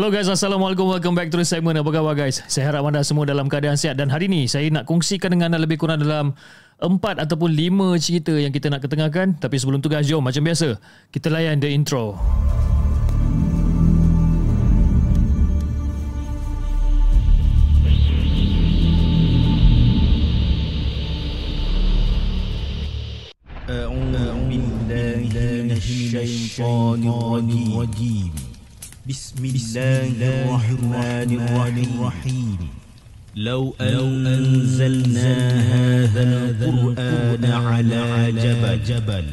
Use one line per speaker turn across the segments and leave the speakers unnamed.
Hello guys, Assalamualaikum. Welcome back to the segment. Apa khabar guys? Saya harap anda semua dalam keadaan sihat dan hari ini saya nak kongsikan dengan anda lebih kurang dalam empat ataupun lima cerita yang kita nak ketengahkan. Tapi sebelum tu guys, jom macam biasa, kita layan the intro.
أعوذ بالله من الشيطان الرجيم بسم الله الرحمن الرحيم. لو أنزلنا هذا القرآن على جبل جبل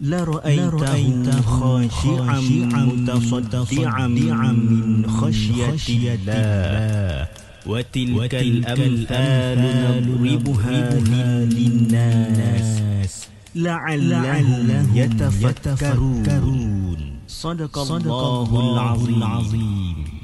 لرأيته خاشعا متصدعا من خشية الله. وتلك الأمثال نضربها للناس. لعلهم يتفكرون. صدق, صدق الله العظيم, العظيم.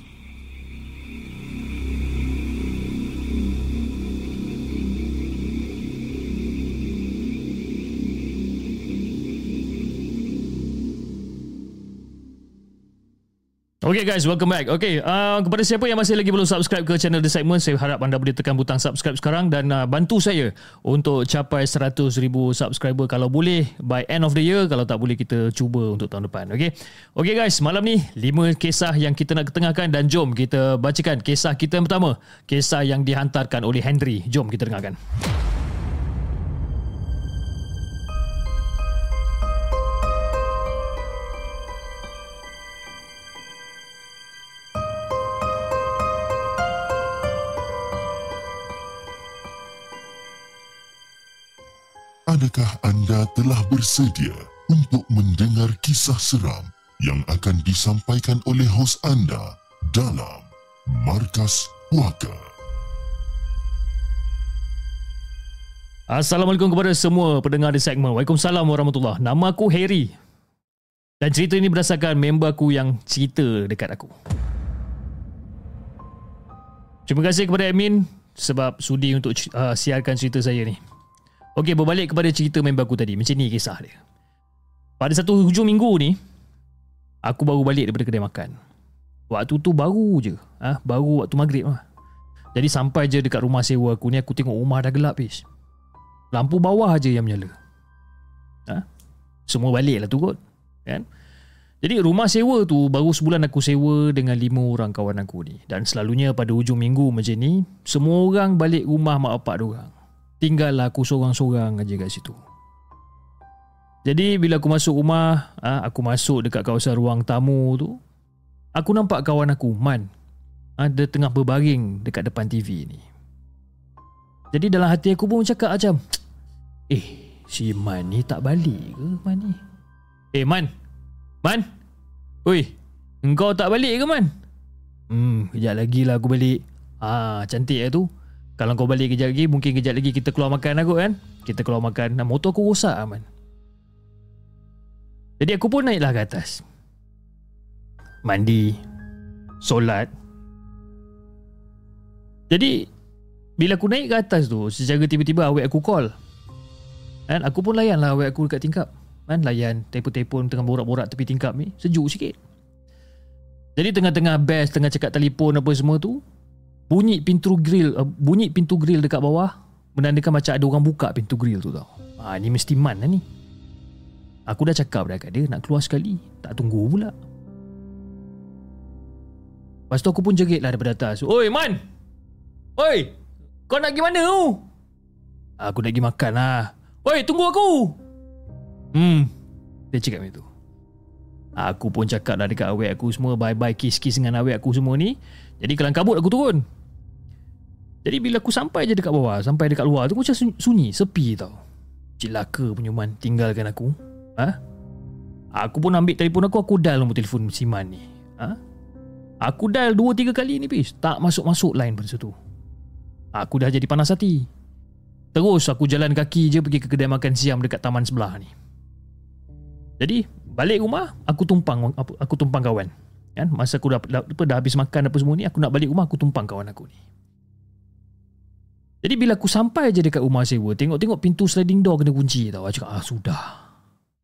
Okay guys, welcome back. Okay, uh, kepada siapa yang masih lagi belum subscribe ke channel The Segment, saya harap anda boleh tekan butang subscribe sekarang dan uh, bantu saya untuk capai 100,000 subscriber kalau boleh by end of the year. Kalau tak boleh, kita cuba untuk tahun depan. Okay, okay guys, malam ni 5 kisah yang kita nak ketengahkan dan jom kita bacakan kisah kita yang pertama. Kisah yang dihantarkan oleh Henry. Jom kita dengarkan.
Adakah anda telah bersedia untuk mendengar kisah seram yang akan disampaikan oleh hos anda dalam Markas Puaka?
Assalamualaikum kepada semua pendengar di segmen. Waalaikumsalam warahmatullahi Nama aku Harry. Dan cerita ini berdasarkan member aku yang cerita dekat aku. Terima kasih kepada admin sebab sudi untuk uh, siarkan cerita saya ni. Okey, berbalik kepada cerita member aku tadi. Macam ni kisah dia. Pada satu hujung minggu ni, aku baru balik daripada kedai makan. Waktu tu baru je. Ha? Baru waktu maghrib lah. Jadi sampai je dekat rumah sewa aku ni, aku tengok rumah dah gelap, bis. Lampu bawah aja yang menyala. Ha? Semua balik lah tu kot. Kan? Jadi rumah sewa tu baru sebulan aku sewa dengan lima orang kawan aku ni. Dan selalunya pada hujung minggu macam ni, semua orang balik rumah mak bapak diorang. Tinggallah aku seorang-seorang aja kat situ. Jadi bila aku masuk rumah, ha, aku masuk dekat kawasan ruang tamu tu, aku nampak kawan aku, Man. Ha, dia tengah berbaring dekat depan TV ni. Jadi dalam hati aku pun cakap macam, Eh, si Man ni tak balik ke Man ni? Eh, Man. Man. Oi, engkau tak balik ke Man? Hmm, kejap lagi lah aku balik. Ah, cantik lah tu. Kalau kau balik kejap lagi Mungkin kejap lagi kita keluar makan aku kan? Kita keluar makan Nah, motor aku rosak aman. Jadi aku pun naiklah ke atas. Mandi Solat. Jadi Bila aku naik ke atas tu Secara tiba-tiba awet aku call. Kan? Aku pun layan lah awet aku dekat tingkap. Kan? Layan telefon-telefon Tengah borak-borak tepi tingkap ni. Sejuk sikit. Jadi tengah-tengah best Tengah cakap telefon apa semua tu bunyi pintu grill uh, bunyi pintu grill dekat bawah menandakan macam ada orang buka pintu grill tu tau. Ha ni mesti man lah ni. Aku dah cakap dah kat dia nak keluar sekali. Tak tunggu pula. Lepas tu aku pun jerit lah daripada atas. Oi man! Oi! Kau nak pergi mana tu? Aku nak pergi makan lah. Oi tunggu aku! Hmm. Dia cakap macam tu. Aku pun cakap dah dekat awet aku semua. Bye-bye kiss-kiss dengan awet aku semua ni. Jadi kelang kabut aku turun. Jadi bila aku sampai je dekat bawah, sampai dekat luar tu macam sunyi, sepi tau. Cilaka penyuman tinggalkan aku. Ha? Aku pun ambil telefon aku, aku dial nombor telefon Siman ni. Ha? Aku dial 2 3 kali ni pis, tak masuk-masuk line pada situ. Aku dah jadi panas hati. Terus aku jalan kaki je pergi ke kedai makan siang dekat taman sebelah ni. Jadi balik rumah aku tumpang aku tumpang kawan. Kan masa aku dah, dah, dah, dah habis makan apa semua ni aku nak balik rumah aku tumpang kawan aku ni. Jadi bila aku sampai je dekat rumah sewa, tengok-tengok pintu sliding door kena kunci tau. Aku cakap, ah sudah.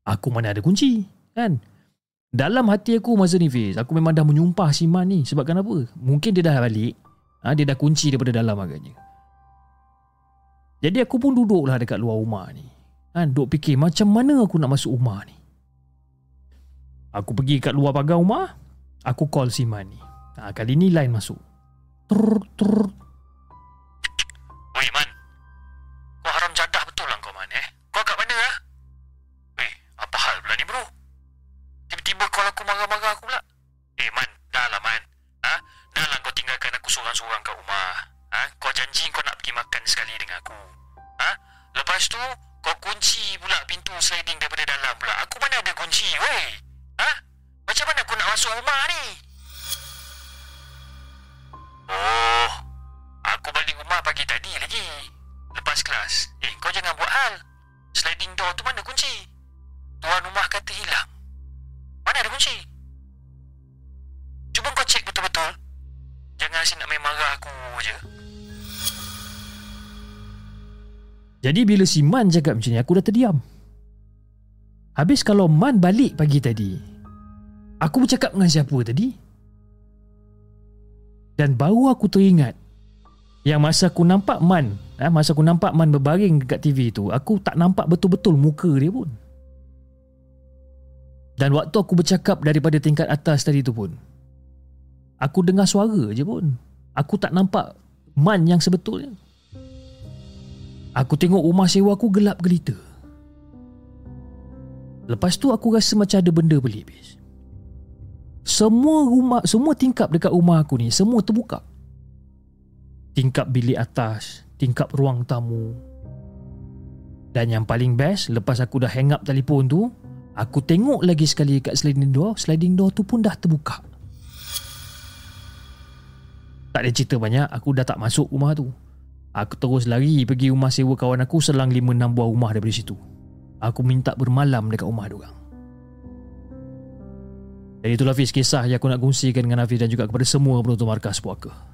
Aku mana ada kunci, kan? Dalam hati aku masa ni Fiz Aku memang dah menyumpah si Man ni Sebab kenapa? Mungkin dia dah balik ha, Dia dah kunci daripada dalam agaknya Jadi aku pun duduklah dekat luar rumah ni ha, Duk fikir macam mana aku nak masuk rumah ni Aku pergi kat luar pagar rumah Aku call si Man ni ha, Kali ni line masuk Trrr, trrr.
Weh Man Kau haram jadah betul lah kau Man eh? Kau kat mana lah Weh apa hal pula ni bro? Tiba-tiba call aku marah-marah aku pula. Eh Man dah lah Man. Ha? Dah lah kau tinggalkan aku seorang-seorang kat rumah. Ha? Kau janji kau nak pergi makan sekali dengan aku. Ha? Lepas tu Kau kunci pula pintu sliding daripada dalam pula. Aku mana ada kunci weh? Ha? Macam mana aku nak masuk rumah ni? Oh tadi lagi. Lepas kelas. Eh kau jangan buat hal. Sliding door tu mana kunci? Tuan rumah kata hilang. Mana ada kunci? Cuba kau cek betul-betul. Jangan asyik nak main marah aku je.
Jadi bila si Man cakap macam ni Aku dah terdiam. Habis kalau Man balik pagi tadi Aku bercakap dengan siapa tadi? Dan baru aku teringat Yang masa aku nampak Man eh, Masa aku nampak Man berbaring dekat TV tu Aku tak nampak betul-betul muka dia pun Dan waktu aku bercakap daripada tingkat atas tadi tu pun Aku dengar suara je pun Aku tak nampak Man yang sebetulnya Aku tengok rumah sewa aku gelap gelita Lepas tu aku rasa macam ada benda pelik bis. Semua rumah semua tingkap dekat rumah aku ni semua terbuka. Tingkap bilik atas, tingkap ruang tamu. Dan yang paling best lepas aku dah hang up telefon tu, aku tengok lagi sekali kat sliding door, sliding door tu pun dah terbuka. Tak ada cerita banyak, aku dah tak masuk rumah tu. Aku terus lari pergi rumah sewa kawan aku selang 5-6 buah rumah daripada situ. Aku minta bermalam dekat rumah diorang. Dan itulah Hafiz kisah yang aku nak kongsikan dengan Hafiz dan juga kepada semua penonton markas puaka.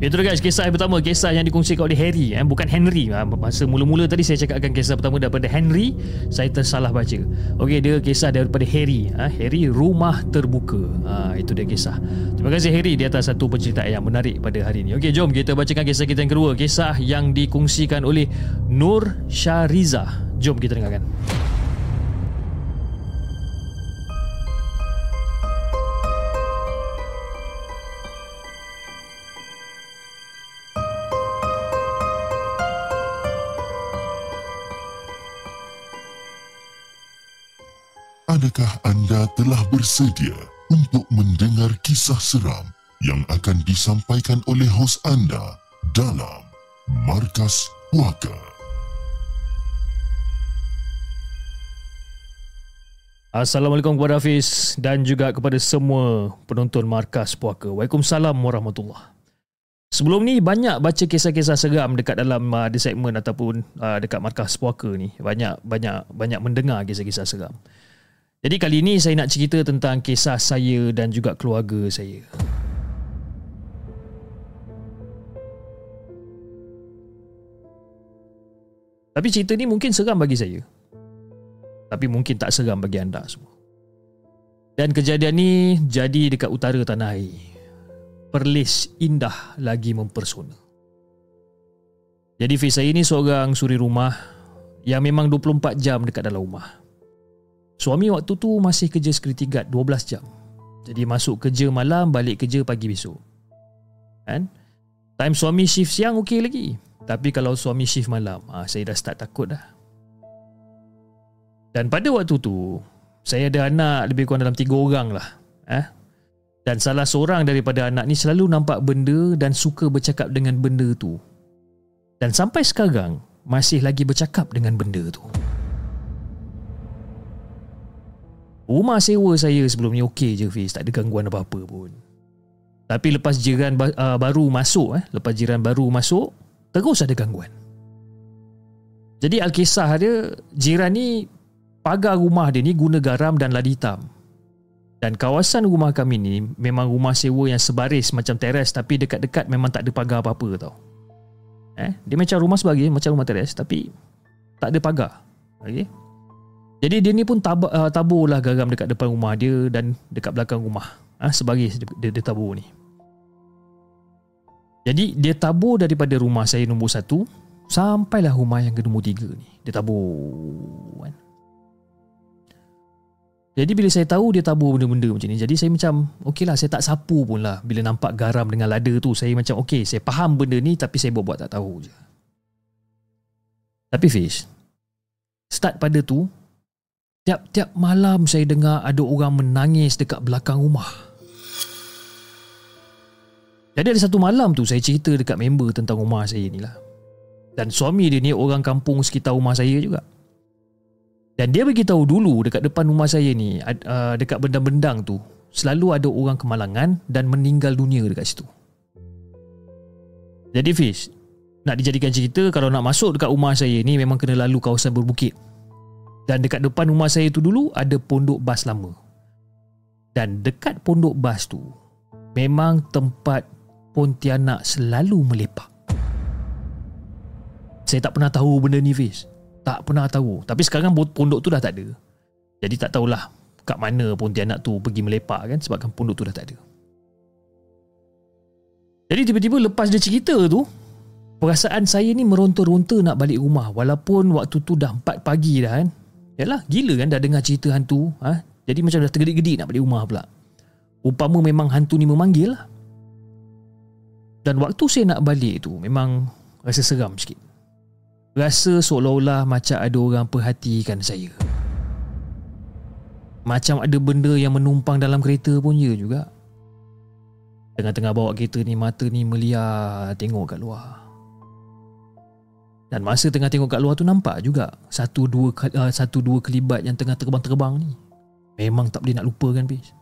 Itu guys kisah yang pertama Kisah yang dikongsikan oleh Harry eh? Bukan Henry. Ah, Masa mula-mula tadi saya cakapkan kisah pertama daripada Henry Saya tersalah baca. Okey dia kisah daripada Harry ha? Harry rumah terbuka. Ha, Itu dia kisah. Terima kasih Harry di atas satu penceritaan yang menarik pada hari ini. Okey jom kita bacakan kisah kita yang kedua Kisah yang dikongsikan oleh Nur Syariza. Jom kita dengarkan
Adakah anda telah bersedia untuk mendengar kisah seram yang akan disampaikan oleh hos anda dalam Markas Puaka?
Assalamualaikum kepada Hafiz dan juga kepada semua penonton Markas Puaka. Waalaikumsalam warahmatullahi Sebelum ni banyak baca kisah-kisah seram dekat dalam uh, di segmen ataupun uh, dekat Markas Puaka ni. Banyak banyak banyak mendengar kisah-kisah seram. Jadi kali ini saya nak cerita tentang kisah saya dan juga keluarga saya. Tapi cerita ni mungkin seram bagi saya. Tapi mungkin tak seram bagi anda semua. Dan kejadian ni jadi dekat utara tanah air. Perlis indah lagi mempersona. Jadi Fiz saya ni seorang suri rumah yang memang 24 jam dekat dalam rumah. Suami waktu tu masih kerja security guard 12 jam. Jadi masuk kerja malam, balik kerja pagi besok. Kan? Time suami shift siang okey lagi. Tapi kalau suami shift malam, ah, saya dah start takut dah. Dan pada waktu tu, saya ada anak lebih kurang dalam tiga orang lah. Eh? Dan salah seorang daripada anak ni selalu nampak benda dan suka bercakap dengan benda tu. Dan sampai sekarang, masih lagi bercakap dengan benda tu. Rumah sewa saya sebelum ni okey je Fiz, tak ada gangguan apa-apa pun. Tapi lepas jiran uh, baru masuk eh, lepas jiran baru masuk, terus ada gangguan. Jadi Alkisah dia jiran ni pagar rumah dia ni guna garam dan ladi hitam. Dan kawasan rumah kami ni memang rumah sewa yang sebaris macam teres tapi dekat-dekat memang tak ada pagar apa-apa tau. Eh, dia macam rumah sebagai macam rumah teres tapi tak ada pagar. Okey. Jadi dia ni pun tab, uh, taburlah garam dekat depan rumah dia dan dekat belakang rumah. Ah ha, sebagai dia, dia tabur ni. Jadi dia tabur daripada rumah saya nombor satu Sampailah rumah yang ke nombor tiga ni Dia tabur kan? Jadi bila saya tahu dia tabur benda-benda macam ni Jadi saya macam Okey lah saya tak sapu pun lah Bila nampak garam dengan lada tu Saya macam okey saya faham benda ni Tapi saya buat-buat tak tahu je Tapi Fish Start pada tu Tiap-tiap malam saya dengar ada orang menangis dekat belakang rumah jadi ada satu malam tu saya cerita dekat member tentang rumah saya ni lah. Dan suami dia ni orang kampung sekitar rumah saya juga. Dan dia beritahu dulu dekat depan rumah saya ni, uh, dekat bendang-bendang tu, selalu ada orang kemalangan dan meninggal dunia dekat situ. Jadi Fish, nak dijadikan cerita kalau nak masuk dekat rumah saya ni memang kena lalu kawasan berbukit. Dan dekat depan rumah saya tu dulu ada pondok bas lama. Dan dekat pondok bas tu memang tempat Pontianak selalu melepak. Saya tak pernah tahu benda ni Fiz. Tak pernah tahu. Tapi sekarang pondok tu dah tak ada. Jadi tak tahulah kat mana Pontianak tu pergi melepak kan sebabkan pondok tu dah tak ada. Jadi tiba-tiba lepas dia cerita tu, perasaan saya ni meronta-ronta nak balik rumah walaupun waktu tu dah 4 pagi dah kan. Yalah, gila kan dah dengar cerita hantu. Ha? Jadi macam dah tergedik-gedik nak balik rumah pula. Upama memang hantu ni memanggil lah. Dan waktu saya nak balik tu Memang rasa seram sikit Rasa seolah-olah macam ada orang perhatikan saya Macam ada benda yang menumpang dalam kereta pun ya juga Tengah-tengah bawa kereta ni Mata ni meliar tengok kat luar Dan masa tengah tengok kat luar tu nampak juga Satu dua, uh, satu dua kelibat yang tengah terbang-terbang ni Memang tak boleh nak lupakan bis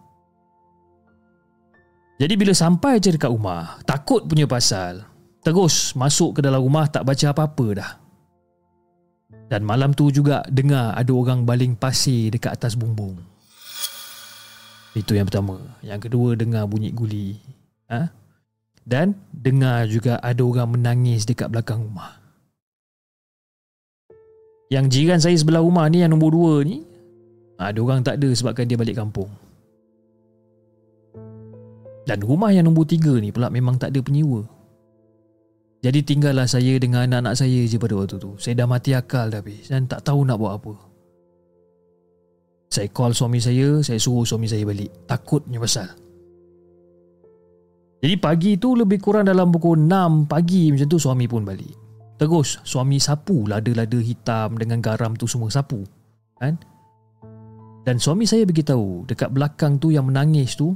jadi bila sampai je dekat rumah, takut punya pasal, terus masuk ke dalam rumah tak baca apa-apa dah. Dan malam tu juga dengar ada orang baling pasir dekat atas bumbung. Itu yang pertama. Yang kedua dengar bunyi guli. Ha? Dan dengar juga ada orang menangis dekat belakang rumah. Yang jiran saya sebelah rumah ni yang nombor dua ni, ada orang tak ada sebabkan dia balik kampung. Dan rumah yang nombor tiga ni pula memang tak ada penyewa. Jadi tinggallah saya dengan anak-anak saya je pada waktu tu. Saya dah mati akal habis dan tak tahu nak buat apa. Saya call suami saya, saya suruh suami saya balik. Takutnya pasal. Jadi pagi tu lebih kurang dalam pukul 6 pagi macam tu suami pun balik. Terus suami sapu lada-lada hitam dengan garam tu semua sapu. Kan? Dan suami saya beritahu dekat belakang tu yang menangis tu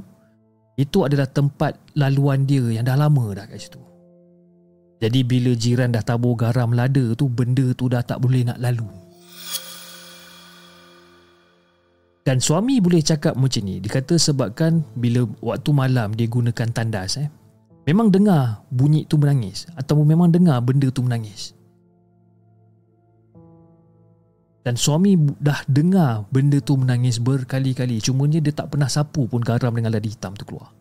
itu adalah tempat laluan dia yang dah lama dah kat situ. Jadi bila jiran dah tabur garam lada tu benda tu dah tak boleh nak lalu. Dan suami boleh cakap macam ni. Dia kata sebabkan bila waktu malam dia gunakan tandas eh. Memang dengar bunyi tu menangis. Atau memang dengar benda tu menangis. Dan suami dah dengar benda tu menangis berkali-kali. Cuma dia tak pernah sapu pun garam dengan ladi hitam tu keluar.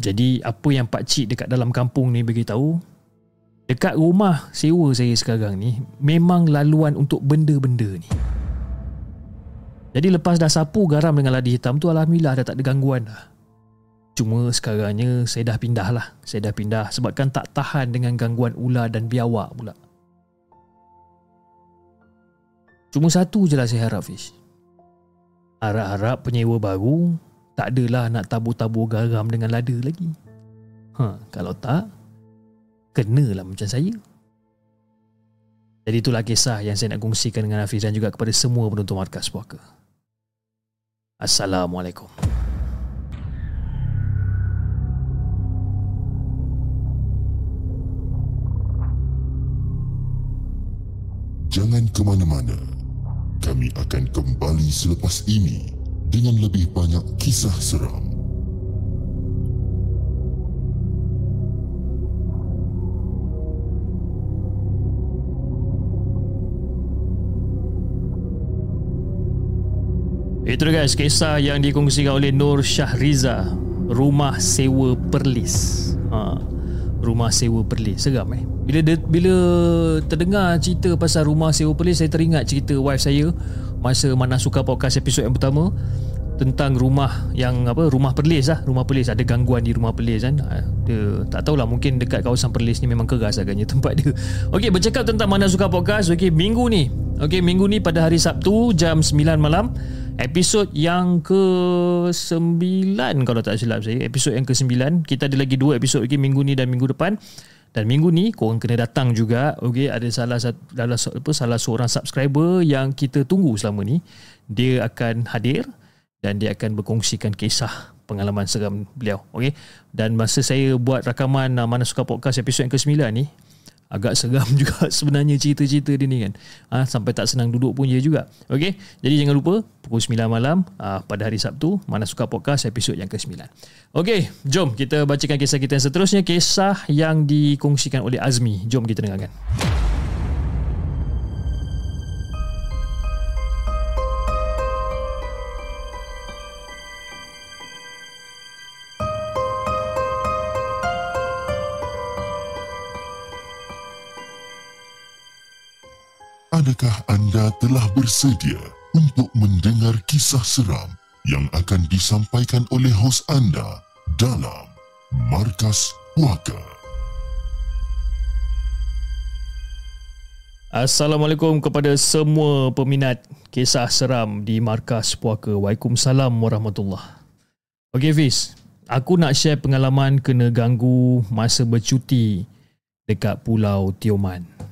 Jadi apa yang Pak Cik dekat dalam kampung ni beritahu Dekat rumah sewa saya sekarang ni Memang laluan untuk benda-benda ni Jadi lepas dah sapu garam dengan ladi hitam tu Alhamdulillah dah tak ada gangguan dah Cuma sekarangnya saya dah pindah lah. Saya dah pindah sebabkan tak tahan dengan gangguan ular dan biawak pula. Cuma satu je lah saya harap Fish. Harap-harap penyewa baru Tak adalah nak tabur-tabur garam dengan lada lagi. Ha, Kalau tak Kenalah macam saya. Jadi itulah kisah yang saya nak kongsikan dengan Hafiz Dan juga kepada semua penonton Markas Puaka. Assalamualaikum
jangan ke mana-mana. Kami akan kembali selepas ini dengan lebih banyak kisah seram.
Itu guys, kisah yang dikongsikan oleh Nur Syahriza, rumah sewa Perlis. Ha. Rumah Sewa Perlis. Seram eh? Bila, de, bila terdengar cerita pasal Rumah Sewa Perlis Saya teringat cerita wife saya Masa mana suka podcast episod yang pertama tentang rumah yang apa rumah perlis lah. Rumah perlis ada gangguan di rumah perlis kan. Ah, dia tak tahulah mungkin dekat kawasan perlis ni memang keras agaknya tempat dia. Okey bercakap tentang mana suka podcast. Okey minggu ni. Okey minggu ni pada hari Sabtu jam 9 malam episod yang ke 9 kalau tak silap saya. Episod yang ke 9 kita ada lagi dua episod lagi minggu ni dan minggu depan. Dan minggu ni korang kena datang juga. Okey ada salah satu salah, apa salah seorang subscriber yang kita tunggu selama ni. Dia akan hadir dan dia akan berkongsikan kisah pengalaman seram beliau. Okey? Dan masa saya buat rakaman uh, mana suka podcast episod yang ke-9 ni agak seram juga sebenarnya cerita-cerita dia ni kan. Ha, sampai tak senang duduk pun dia juga. Okey jadi jangan lupa pukul 9 malam uh, pada hari Sabtu mana suka podcast episod yang ke-9 okey jom kita bacakan kisah kita yang seterusnya kisah yang dikongsikan oleh Azmi. Jom kita dengarkan
Adakah anda telah bersedia untuk mendengar kisah seram yang akan disampaikan oleh hos anda dalam Markas Puaka?
Assalamualaikum kepada semua peminat kisah seram di Markas Puaka. Waalaikumsalam warahmatullahi Okey Fiz, aku nak share pengalaman kena ganggu masa bercuti dekat Pulau Tioman.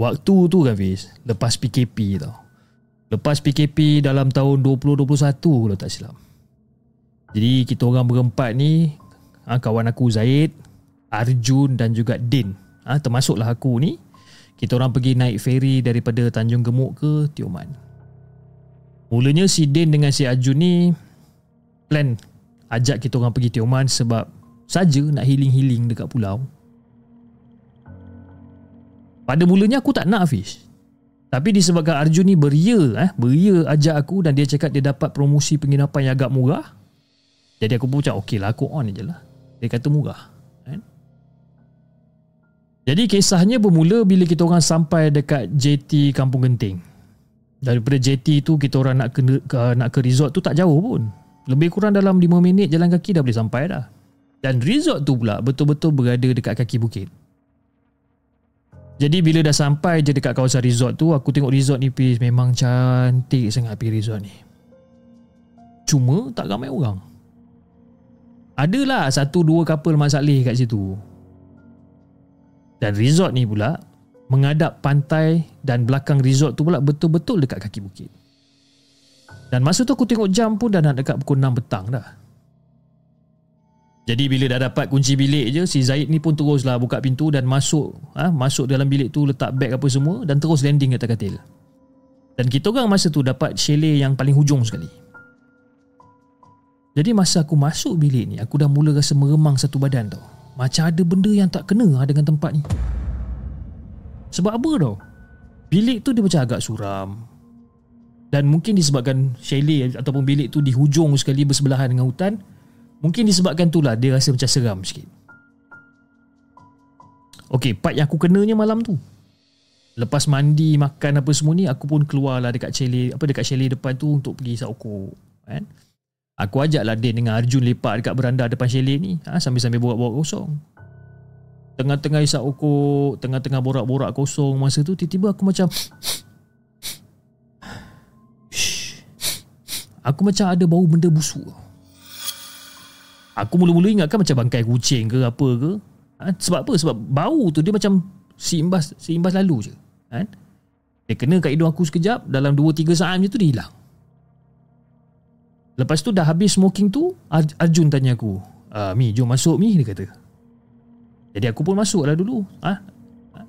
Waktu tu kan Fiz, lepas PKP tau. Lepas PKP dalam tahun 2021 kalau tak silap. Jadi kita orang berempat ni, ha, kawan aku Zaid, Arjun dan juga Din. Ha, termasuklah aku ni. Kita orang pergi naik ferry daripada Tanjung Gemuk ke Tioman. Mulanya si Din dengan si Arjun ni plan ajak kita orang pergi Tioman sebab saja nak healing-healing dekat pulau. Pada mulanya aku tak nak Fish. Tapi disebabkan Arjun ni beria, eh, beria ajak aku dan dia cakap dia dapat promosi penginapan yang agak murah. Jadi aku pun macam okey lah aku on je lah. Dia kata murah. Kan? Jadi kisahnya bermula bila kita orang sampai dekat JT Kampung Genting. Daripada JT tu kita orang nak ke, ke, nak ke resort tu tak jauh pun. Lebih kurang dalam 5 minit jalan kaki dah boleh sampai dah. Dan resort tu pula betul-betul berada dekat kaki bukit. Jadi bila dah sampai je dekat kawasan resort tu Aku tengok resort ni Pis Memang cantik sangat pergi resort ni. Cuma tak ramai orang. Adalah satu dua couple Mak Saleh kat situ. Dan resort ni pula Mengadap pantai Dan belakang resort tu pula Betul-betul dekat kaki bukit. Dan masa tu aku tengok jam pun Dah nak dekat pukul 6 petang dah jadi bila dah dapat kunci bilik je si Zaid ni pun teruslah buka pintu dan masuk ha, masuk dalam bilik tu letak beg apa semua dan terus landing atas katil. Dan kita orang masa tu dapat chalet yang paling hujung sekali. Jadi masa aku masuk bilik ni aku dah mula rasa meremang satu badan tau. Macam ada benda yang tak kena lah dengan tempat ni. Sebab apa tau? Bilik tu dia macam agak suram. Dan mungkin disebabkan chalet ataupun bilik tu di hujung sekali bersebelahan dengan hutan, Mungkin disebabkan itulah dia rasa macam seram sikit. Okey, part yang aku kenanya malam tu. Lepas mandi, makan apa semua ni, aku pun keluarlah dekat chalet, apa dekat chalet depan tu untuk pergi isap okok, kan? Aku ajaklah Din dengan Arjun lepak dekat beranda depan chalet ni, ha, sambil-sambil borak-borak kosong. Tengah-tengah isap okok, tengah-tengah borak-borak kosong masa tu tiba-tiba aku macam Aku macam ada bau benda busuk. Aku mula-mula ingatkan macam bangkai kucing ke apa ke. Ha? Sebab apa? Sebab bau tu dia macam seimbas seimbas lalu je. Kan? Dia kena kat hidung aku sekejap, dalam 2-3 saat macam tu dia hilang. Lepas tu dah habis smoking tu, Ar- Arjun tanya aku, ah, Mi, jom masuk Mi, dia kata. Jadi aku pun masuk lah dulu. Ha?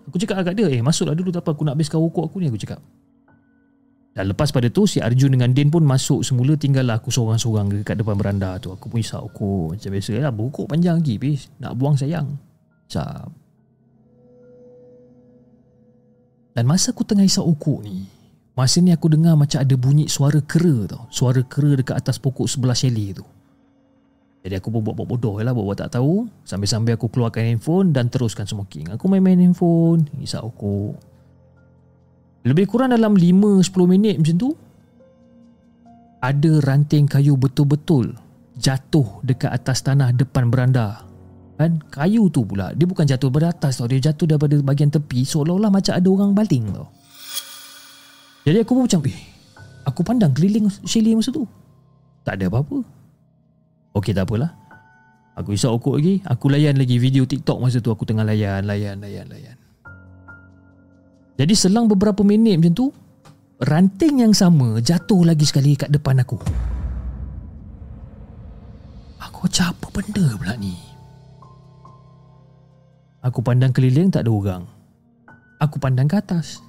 Aku cakap agak dia, eh masuklah dulu tak apa, aku nak habiskan rokok aku ni, aku cakap. Dan lepas pada tu si Arjun dengan Din pun masuk semula tinggallah aku seorang-seorang dekat depan beranda tu. Aku pun isap rokok macam biasa lah. Berukuk panjang lagi bis. Nak buang sayang. Sap. Dan masa aku tengah isap okok ni Masa ni aku dengar macam ada bunyi suara kera tau Suara kera dekat atas pokok sebelah chalet tu Jadi aku pun buat-buat bodoh lah Buat-buat tak tahu Sambil-sambil aku keluarkan handphone Dan teruskan smoking Aku main-main handphone Isap okok Lebih kurang dalam 5-10 minit macam tu Ada ranting kayu betul-betul Jatuh dekat atas tanah depan beranda. Kan? Kayu tu pula dia bukan jatuh dari atas tau. Dia jatuh daripada bahagian tepi seolah-olah macam ada orang baling tau. Jadi aku pun macam eh aku pandang keliling Shelly masa tu. Tak ada apa-apa. Okey tak apalah. Aku isap okok lagi. Aku layan lagi video TikTok masa tu. Aku tengah layan layan layan layan jadi selang beberapa minit macam tu ranting yang sama jatuh lagi sekali kat depan aku aku macam apa benda pula ni Aku pandang keliling tak ada orang. Aku pandang ke atas.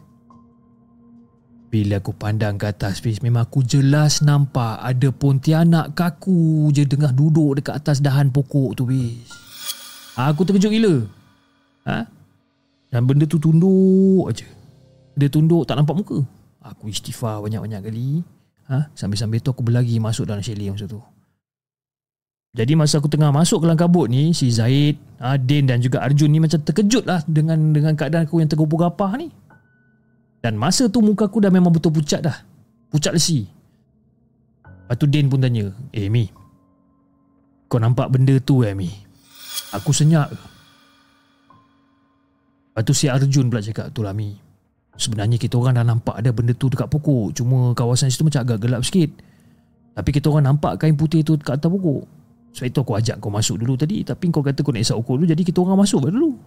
Bila aku pandang ke atas, Fiz, memang aku jelas nampak ada pontianak kaku je tengah duduk dekat atas dahan pokok tu, Fiz. Aku terkejut gila. Ha? Dan benda tu tunduk aja. Dia tunduk tak nampak muka. Aku istighfar banyak-banyak kali. Ha? Sambil-sambil tu aku berlari masuk dalam chalet masa tu. Jadi masa aku tengah masuk ke dalam kabut ni Si Zaid, Adin dan juga Arjun ni macam terkejut lah Dengan dengan keadaan aku yang tergopoh gapah ni Dan masa tu muka aku dah memang betul pucat dah Pucat lesi Lepas tu Din pun tanya Eh Mi Kau nampak benda tu eh Mi Aku senyap Lepas tu si Arjun pula cakap Tu lah Mi Sebenarnya kita orang dah nampak ada benda tu dekat pokok Cuma kawasan situ macam agak gelap sikit Tapi kita orang nampak kain putih tu dekat atas pokok sebab itu aku ajak kau masuk dulu tadi Tapi kau kata kau nak isap ukur dulu Jadi kita orang masuk dulu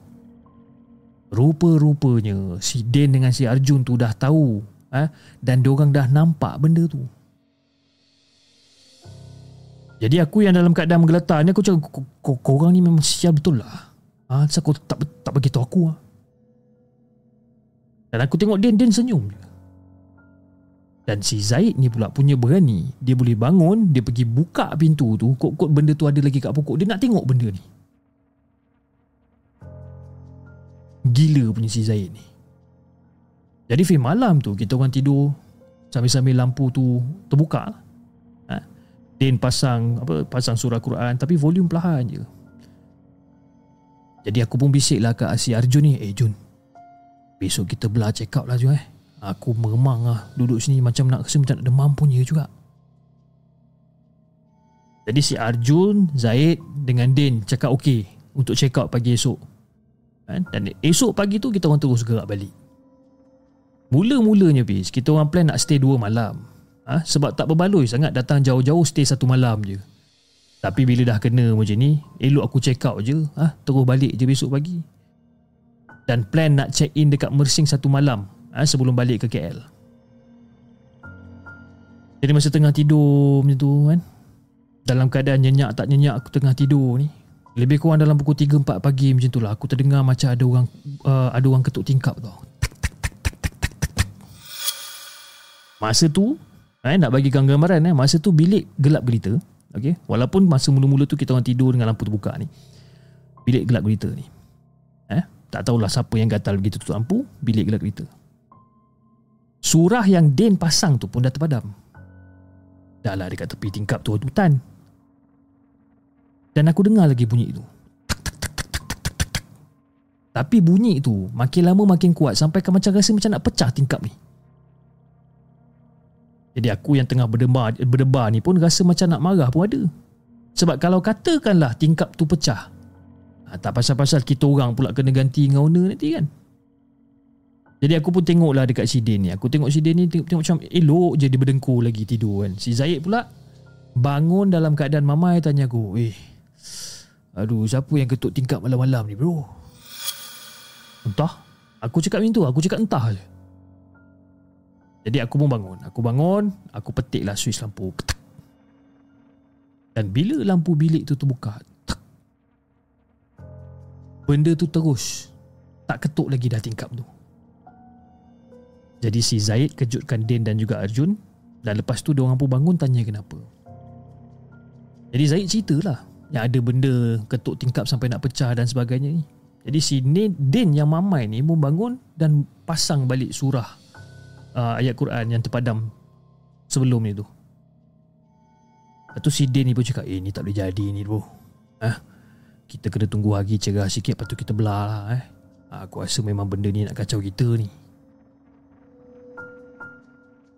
Rupa-rupanya Si Den dengan si Arjun tu dah tahu eh? Dan diorang dah nampak benda tu Jadi aku yang dalam keadaan menggeletar ni Aku cakap Korang ni memang sial betul lah ha? Kenapa kau tak, tak beritahu aku ha? Dan aku tengok Den Den senyum. Je dan si Zaid ni pula punya berani. Dia boleh bangun Dia pergi buka pintu tu Kok-kok benda tu ada lagi kat pokok. Dia nak tengok benda ni. Gila punya si Zaid ni. Jadi film malam tu Kita orang tidur Sambil-sambil lampu tu Terbuka. Ha? Din pasang apa Pasang surah Quran Tapi volume perlahan je. Jadi aku pun bisik lah Kat si Arjun ni. Eh Jun Besok kita belah check out lah Jun eh. Aku meremang lah. Duduk sini macam nak rasa macam nak demam punya juga. Jadi si Arjun, Zaid dengan Din cakap okey Untuk check out pagi esok. Kan? Dan esok pagi tu kita orang terus gerak balik. Mula-mulanya bis Kita orang plan nak stay dua malam. Ha? Sebab tak berbaloi sangat datang jauh-jauh stay satu malam je. Tapi bila dah kena macam ni Elok aku check out je. Ha? Terus balik je besok pagi Dan plan nak check in dekat Mersing satu malam ha, sebelum balik ke KL. Jadi masa tengah tidur macam tu kan. Dalam keadaan nyenyak tak nyenyak aku tengah tidur ni. Lebih kurang dalam pukul 3 4 pagi macam tu lah aku terdengar macam ada orang uh, ada orang ketuk tingkap tau. Masa tu eh, nak bagi gambaran eh, masa tu bilik gelap gelita. Okay? Walaupun masa mula-mula tu kita orang tidur dengan lampu terbuka ni. Bilik gelap gelita ni. Eh? Tak tahulah siapa yang gatal begitu tutup lampu, bilik gelap gelita. Surah yang Den pasang tu pun dah terpadam. Dah lah dekat tepi tingkap tu hutan. Dan aku dengar lagi bunyi itu. Tapi bunyi itu makin lama makin kuat sampai ke macam rasa macam nak pecah tingkap ni. Jadi aku yang tengah berdebar, berdebar ni pun rasa macam nak marah pun ada. Sebab kalau katakanlah tingkap tu pecah. Ha, tak pasal-pasal kita orang pula kena ganti dengan owner nanti kan. Jadi aku pun tengok lah dekat si Din ni. Aku tengok si Din ni tengok, tengok macam elok je dia berdengkur lagi tidur kan. Si Zaid pula bangun dalam keadaan mamai tanya aku. Eh, aduh siapa yang ketuk tingkap malam-malam ni bro? Entah. Aku cakap macam tu. Aku cakap entah je. Jadi aku pun bangun. Aku bangun. Aku petik lah switch lampu. Dan bila lampu bilik tu terbuka. Benda tu terus. Tak ketuk lagi dah tingkap tu. Jadi si Zaid kejutkan Din dan juga Arjun dan lepas tu diorang pun bangun tanya kenapa. Jadi Zaid ceritalah yang ada benda ketuk tingkap sampai nak pecah dan sebagainya ni. Jadi si Din yang mamai ni pun bangun dan pasang balik surah uh, ayat Quran yang terpadam sebelum ni tu. Lepas tu si Din ni pun cakap, eh ni tak boleh jadi ni bro. Eh, kita kena tunggu lagi cerah sikit lepas tu kita belah lah eh. Aku rasa memang benda ni nak kacau kita ni.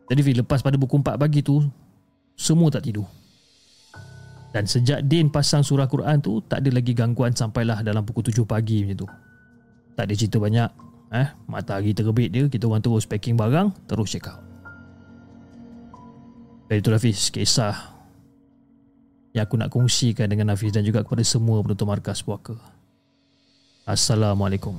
Jadi Fik, lepas pada pukul 4 pagi tu, semua tak tidur. Dan sejak Din pasang surah Quran tu, tak ada lagi gangguan sampailah dalam pukul 7 pagi macam tu. Tak ada cerita banyak. Eh, matahari terbit dia, kita orang terus packing barang, terus check out. Dan itulah Hafiz, kisah yang aku nak kongsikan dengan Hafiz dan juga kepada semua penonton markas puaka. Assalamualaikum.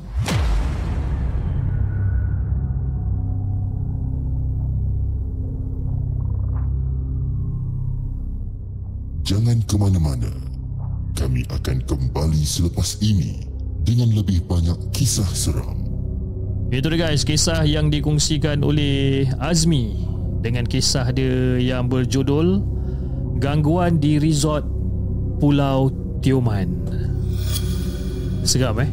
Jangan ke mana-mana. Kami akan kembali selepas ini dengan lebih banyak kisah seram.
Itu dia guys, kisah yang dikongsikan oleh Azmi dengan kisah dia yang berjudul Gangguan di Resort Pulau Tioman. Seram eh?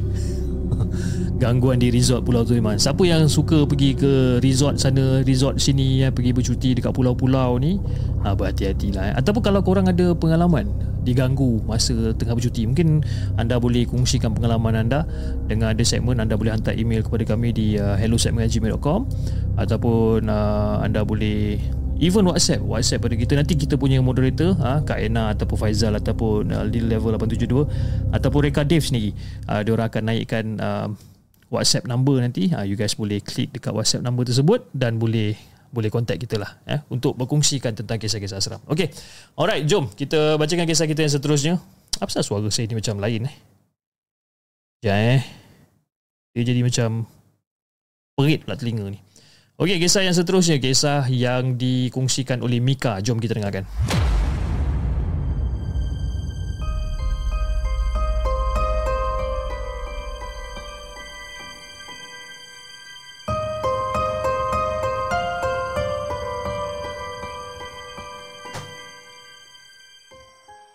Gangguan di resort Pulau Tioman. Siapa yang suka pergi ke resort sana, resort sini ya, pergi bercuti dekat pulau-pulau ni, ha, berhati-hatilah. Eh. Ataupun kalau korang ada pengalaman diganggu masa tengah bercuti, mungkin anda boleh kongsikan pengalaman anda dengan ada segmen anda boleh hantar email kepada kami di uh, hellosegmen@gmail.com ataupun uh, anda boleh Even WhatsApp WhatsApp pada kita. Nanti kita punya moderator ha, Kak Ena Ataupun Faizal Ataupun uh, Di level 872 Ataupun Reka Dave sendiri. Uh, Dia orang akan naikkan uh, WhatsApp number nanti. Uh, You guys boleh klik Dekat WhatsApp number tersebut Dan boleh boleh contact kita lah eh, Untuk berkongsikan Tentang kisah-kisah seram Okay Alright jom Kita bacakan kisah kita yang seterusnya. Apa sahaja suara saya ni Macam lain eh? Ya eh. Dia jadi macam Perit pula telinga ni Okey, kisah yang seterusnya, kisah yang dikongsikan oleh Mika. Jom kita dengarkan.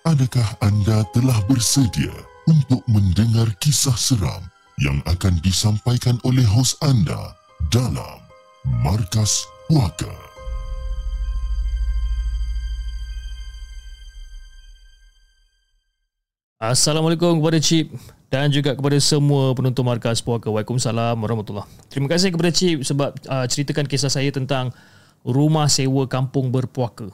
Adakah anda telah bersedia untuk mendengar kisah seram yang akan disampaikan oleh hos anda dalam Markas Puaka.
Assalamualaikum kepada Cip dan juga kepada semua penonton Markas Puaka. Waalaikumsalam warahmatullahi Terima kasih kepada Cip sebab uh, ceritakan kisah saya tentang rumah sewa kampung berpuaka.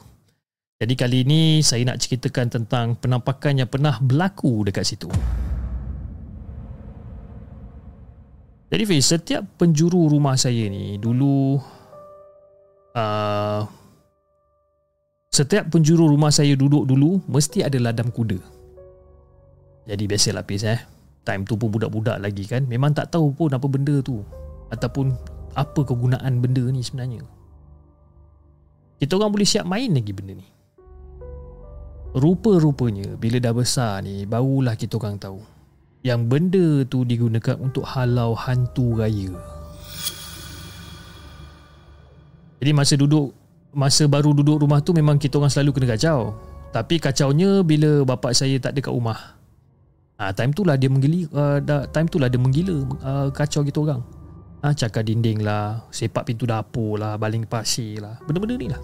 Jadi kali ini saya nak ceritakan tentang penampakan yang pernah berlaku dekat situ. Jadi Fiz, setiap penjuru rumah saya ni dulu uh, setiap penjuru rumah saya duduk dulu mesti ada ladam kuda. Jadi biasalah Fiz eh. Time tu pun budak-budak lagi kan. Memang tak tahu pun apa benda tu. Ataupun apa kegunaan benda ni sebenarnya. Kita orang boleh siap main lagi benda ni. Rupa-rupanya bila dah besar ni barulah kita orang tahu yang benda tu digunakan untuk halau hantu raya. Jadi masa duduk masa baru duduk rumah tu memang kita orang selalu kena kacau. Tapi kacaunya bila bapak saya tak ada kat rumah. Ah ha, time tu lah dia menggila uh, time tu lah dia menggila uh, kacau kita orang. Ah ha, cakar dinding lah, sepak pintu dapur lah, baling pasir lah. Benda-benda ni lah.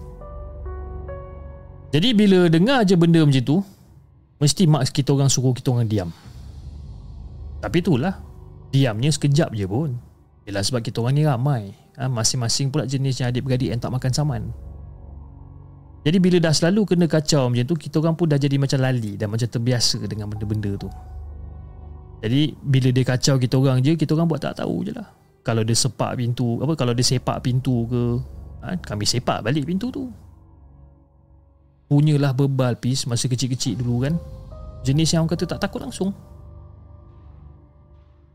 Jadi bila dengar je benda macam tu, mesti mak kita orang suruh kita orang diam. Tapi itulah. Diamnya sekejap je pun. Yelah sebab kita orang ni ramai. Ha, Masing-masing pula jenis yang adik-beradik yang tak makan saman. Jadi bila dah selalu kena kacau macam tu Kita orang pun dah jadi macam lali Dan macam terbiasa dengan benda-benda tu. Jadi bila dia kacau kita orang je Kita orang buat tak tahu je lah. Kalau dia sepak pintu apa Kalau dia sepak pintu ke ha, Kami sepak balik pintu tu. Punyalah bebal pis Masa kecil-kecil dulu kan. Jenis yang orang kata tak takut langsung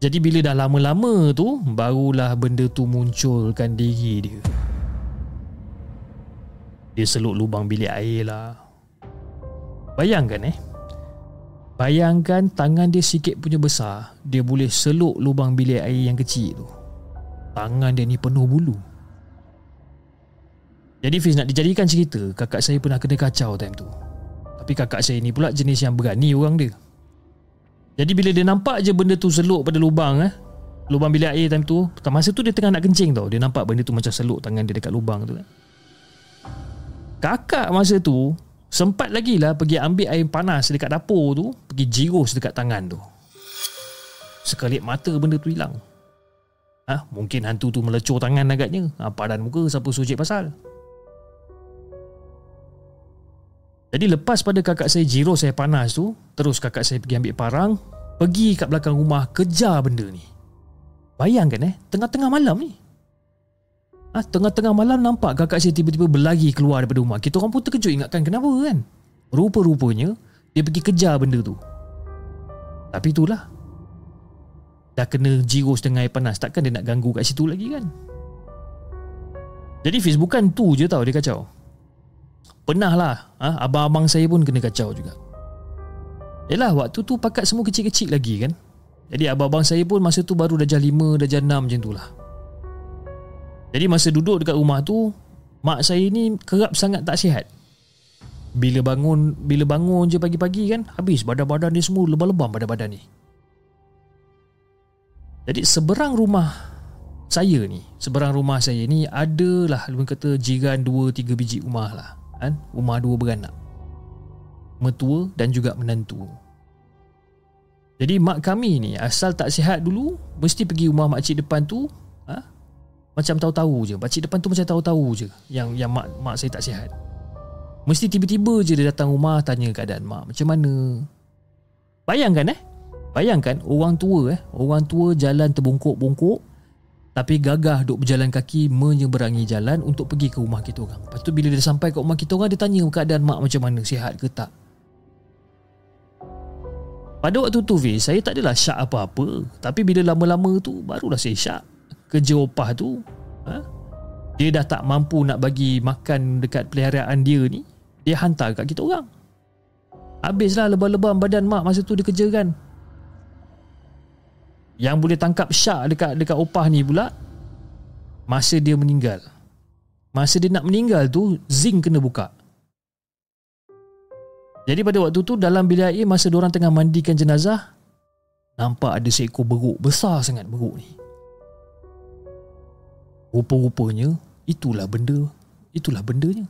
jadi bila dah lama-lama tu Barulah benda tu munculkan diri dia. Dia seluk lubang bilik air lah. Bayangkan eh? Bayangkan tangan dia sikit punya besar Dia boleh seluk lubang bilik air yang kecil tu. Tangan dia ni penuh bulu. Jadi Fiz nak dijadikan cerita Kakak saya pernah kena kacau time tu. Tapi kakak saya ni pula jenis yang berani orang dia jadi bila dia nampak je benda tu seluk pada lubang eh, lubang bilik air time tu masa tu dia tengah nak kencing tau. Dia nampak benda tu macam seluk tangan dia dekat lubang tu kan kakak masa tu sempat lagi lah pergi ambil air panas dekat dapur tu pergi jirus dekat tangan tu. Sekali mata benda tu hilang. Ha, mungkin hantu tu melecur tangan agaknya. Ha, padan muka siapa sucik pasal jadi lepas pada kakak saya jirus air panas tu terus kakak saya pergi ambil parang pergi kat belakang rumah kejar benda ni bayangkan eh tengah-tengah malam ni Ah, tengah-tengah malam nampak kakak saya tiba-tiba berlari keluar daripada rumah. Kita orang pun terkejut ingatkan kenapa kan? Rupa-rupanya dia pergi kejar benda tu. Tapi itulah. Dah kena jirus dengan air panas. Takkan dia nak ganggu kat situ lagi kan? Jadi Fiz bukan tu je tau dia kacau. Pernah lah. Ha, abang-abang saya pun kena kacau juga. Yelah waktu tu pakat semua kecil-kecil lagi kan? Jadi abang-abang saya pun masa tu baru darjah 5, darjah 6 macam tu lah. Jadi masa duduk dekat rumah tu Mak saya ni kerap sangat tak sihat Bila bangun Bila bangun je pagi-pagi kan Habis badan-badan dia semua lebam-lebam badan-badan ni Jadi seberang rumah saya ni Seberang rumah saya ni Adalah Lebih kata jiran 2-3 biji rumah lah kan? Rumah dua beranak. Metua dan juga menantu. Jadi mak kami ni Asal tak sihat dulu Mesti pergi rumah makcik depan tu ha? Macam tahu-tahu je. Pakcik depan tu macam tahu-tahu je Yang yang mak mak saya tak sihat. Mesti tiba-tiba je dia datang rumah Tanya keadaan mak Macam mana? Bayangkan eh? Bayangkan orang tua eh? Orang tua jalan terbongkok-bongkok Tapi gagah duk berjalan kaki Menyeberangi jalan Untuk pergi ke rumah kita orang. Lepas tu bila dia sampai ke rumah kita orang Dia tanya keadaan mak macam mana Sihat ke tak? Pada waktu tu Fiz, saya tak adalah syak apa-apa. Tapi bila lama-lama tu, barulah saya syak. Kerja opah tu ha? dia dah tak mampu nak bagi makan dekat peliharaan dia ni dia hantar kat kita orang. Habislah lebam-lebam badan mak masa tu dia kerja kan yang boleh tangkap syak dekat dekat opah ni pula masa dia meninggal masa dia nak meninggal tu zinc kena buka jadi pada waktu tu dalam bilik air masa orang tengah mandikan jenazah nampak ada seekor beruk besar sangat beruk ni Rupa-rupanya itulah benda, itulah bendanya.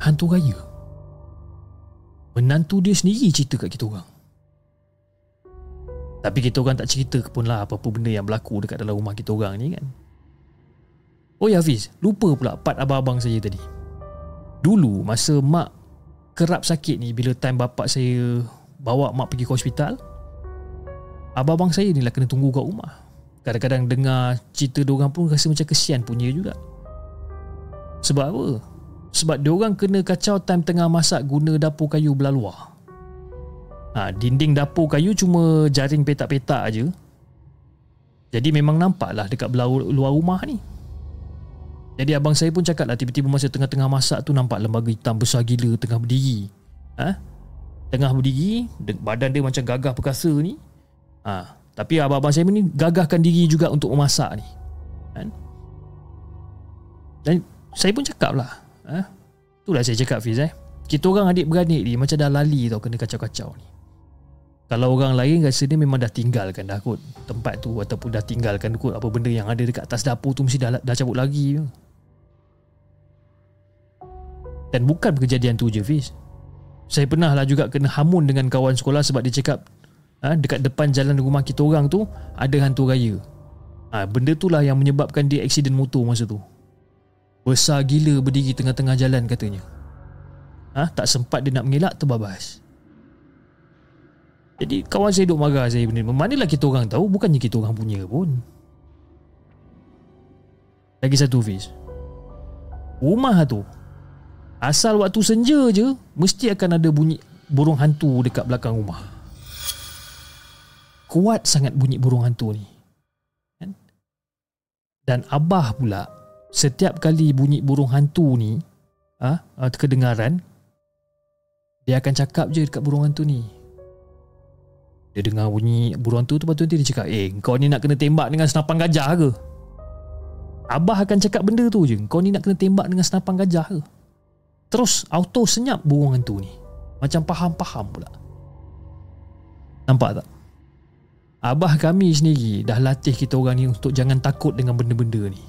Hantu raya. Menantu dia sendiri cerita kat kita orang. Tapi kita orang tak cerita pun lah apa-apa benda yang berlaku dekat dalam rumah kita orang ni kan. Oh ya Hafiz, lupa pula part abang-abang saya tadi. Dulu masa mak kerap sakit ni bila time bapak saya bawa mak pergi ke hospital, abang-abang saya ni lah kena tunggu kat rumah. Kadang-kadang dengar cerita diorang pun rasa macam kesian punya juga. Sebab apa? Sebab diorang kena kacau time tengah masak guna dapur kayu belah luar. Ha, dinding dapur kayu cuma jaring petak-petak aja. Jadi memang nampak lah dekat belah luar rumah ni. Jadi abang saya pun cakap lah tiba-tiba masa tengah-tengah masak tu nampak lembaga hitam besar gila tengah berdiri. Ha? Tengah berdiri, badan dia macam gagah perkasa ni. Ha, tapi abang-abang saya ni gagahkan diri juga untuk memasak ni. Kan? Dan saya pun cakap lah. Ha? Itulah saya cakap Fiz eh. Kita orang adik-beradik ni macam dah lali tau kena kacau-kacau ni. Kalau orang lain rasa dia memang dah tinggalkan dah kot tempat tu ataupun dah tinggalkan kot apa benda yang ada dekat atas dapur tu mesti dah, dah cabut lagi. Dan bukan kejadian tu je Fiz. Saya pernah lah juga kena hamun dengan kawan sekolah sebab dia cakap ha, dekat depan jalan rumah kita orang tu ada hantu raya. Ha, benda tu lah yang menyebabkan dia aksiden motor masa tu. Besar gila berdiri tengah-tengah jalan katanya. Ha, tak sempat dia nak mengelak terbabas. Jadi kawan saya duk marah saya benda Manalah kita orang tahu Bukannya kita orang punya pun Lagi satu Fiz Rumah tu Asal waktu senja je Mesti akan ada bunyi Burung hantu dekat belakang rumah kuat sangat bunyi burung hantu ni. Kan? Dan Abah pula setiap kali bunyi burung hantu ni ha, kedengaran dia akan cakap je dekat burung hantu ni. Dia dengar bunyi burung hantu tu lepas tu dia cakap, "Eh, kau ni nak kena tembak dengan senapan gajah ke?" Abah akan cakap benda tu je. Kau ni nak kena tembak dengan senapan gajah ke? Terus auto senyap burung hantu ni. Macam faham-faham pula. Nampak tak? Abah kami sendiri dah latih kita orang ni untuk jangan takut dengan benda-benda ni.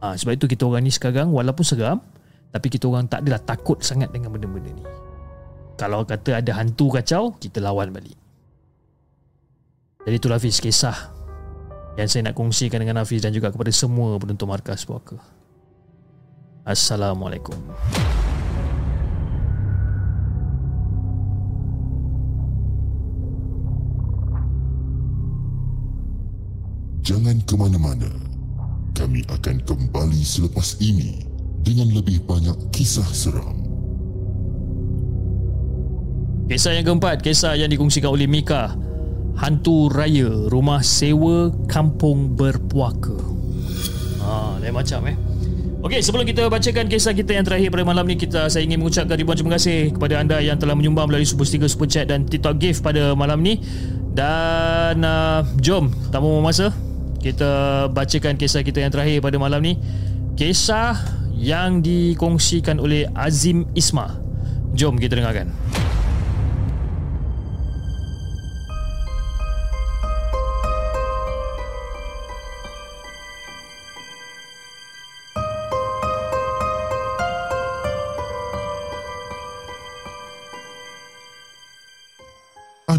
Ha, sebab itu kita orang ni sekarang walaupun seram tapi kita orang tak adalah takut sangat dengan benda-benda ni. Kalau kata ada hantu kacau, kita lawan balik. Jadi itulah Hafiz kisah yang saya nak kongsikan dengan Hafiz dan juga kepada semua penonton markas puaka. Assalamualaikum.
Jangan ke mana-mana. Kami akan kembali selepas ini dengan lebih banyak kisah seram.
Kisah yang keempat, kisah yang dikongsikan oleh Mika. Hantu Raya, rumah sewa kampung berpuaka. Ha, lain macam eh. Okey, sebelum kita bacakan kisah kita yang terakhir pada malam ni, kita saya ingin mengucapkan ribuan terima kasih kepada anda yang telah menyumbang melalui Super Sticker, Super Chat dan TikTok Gift pada malam ni. Dan uh, jom, tak mau masa, kita bacakan kisah kita yang terakhir pada malam ni. Kisah yang dikongsikan oleh Azim Isma. Jom kita dengarkan.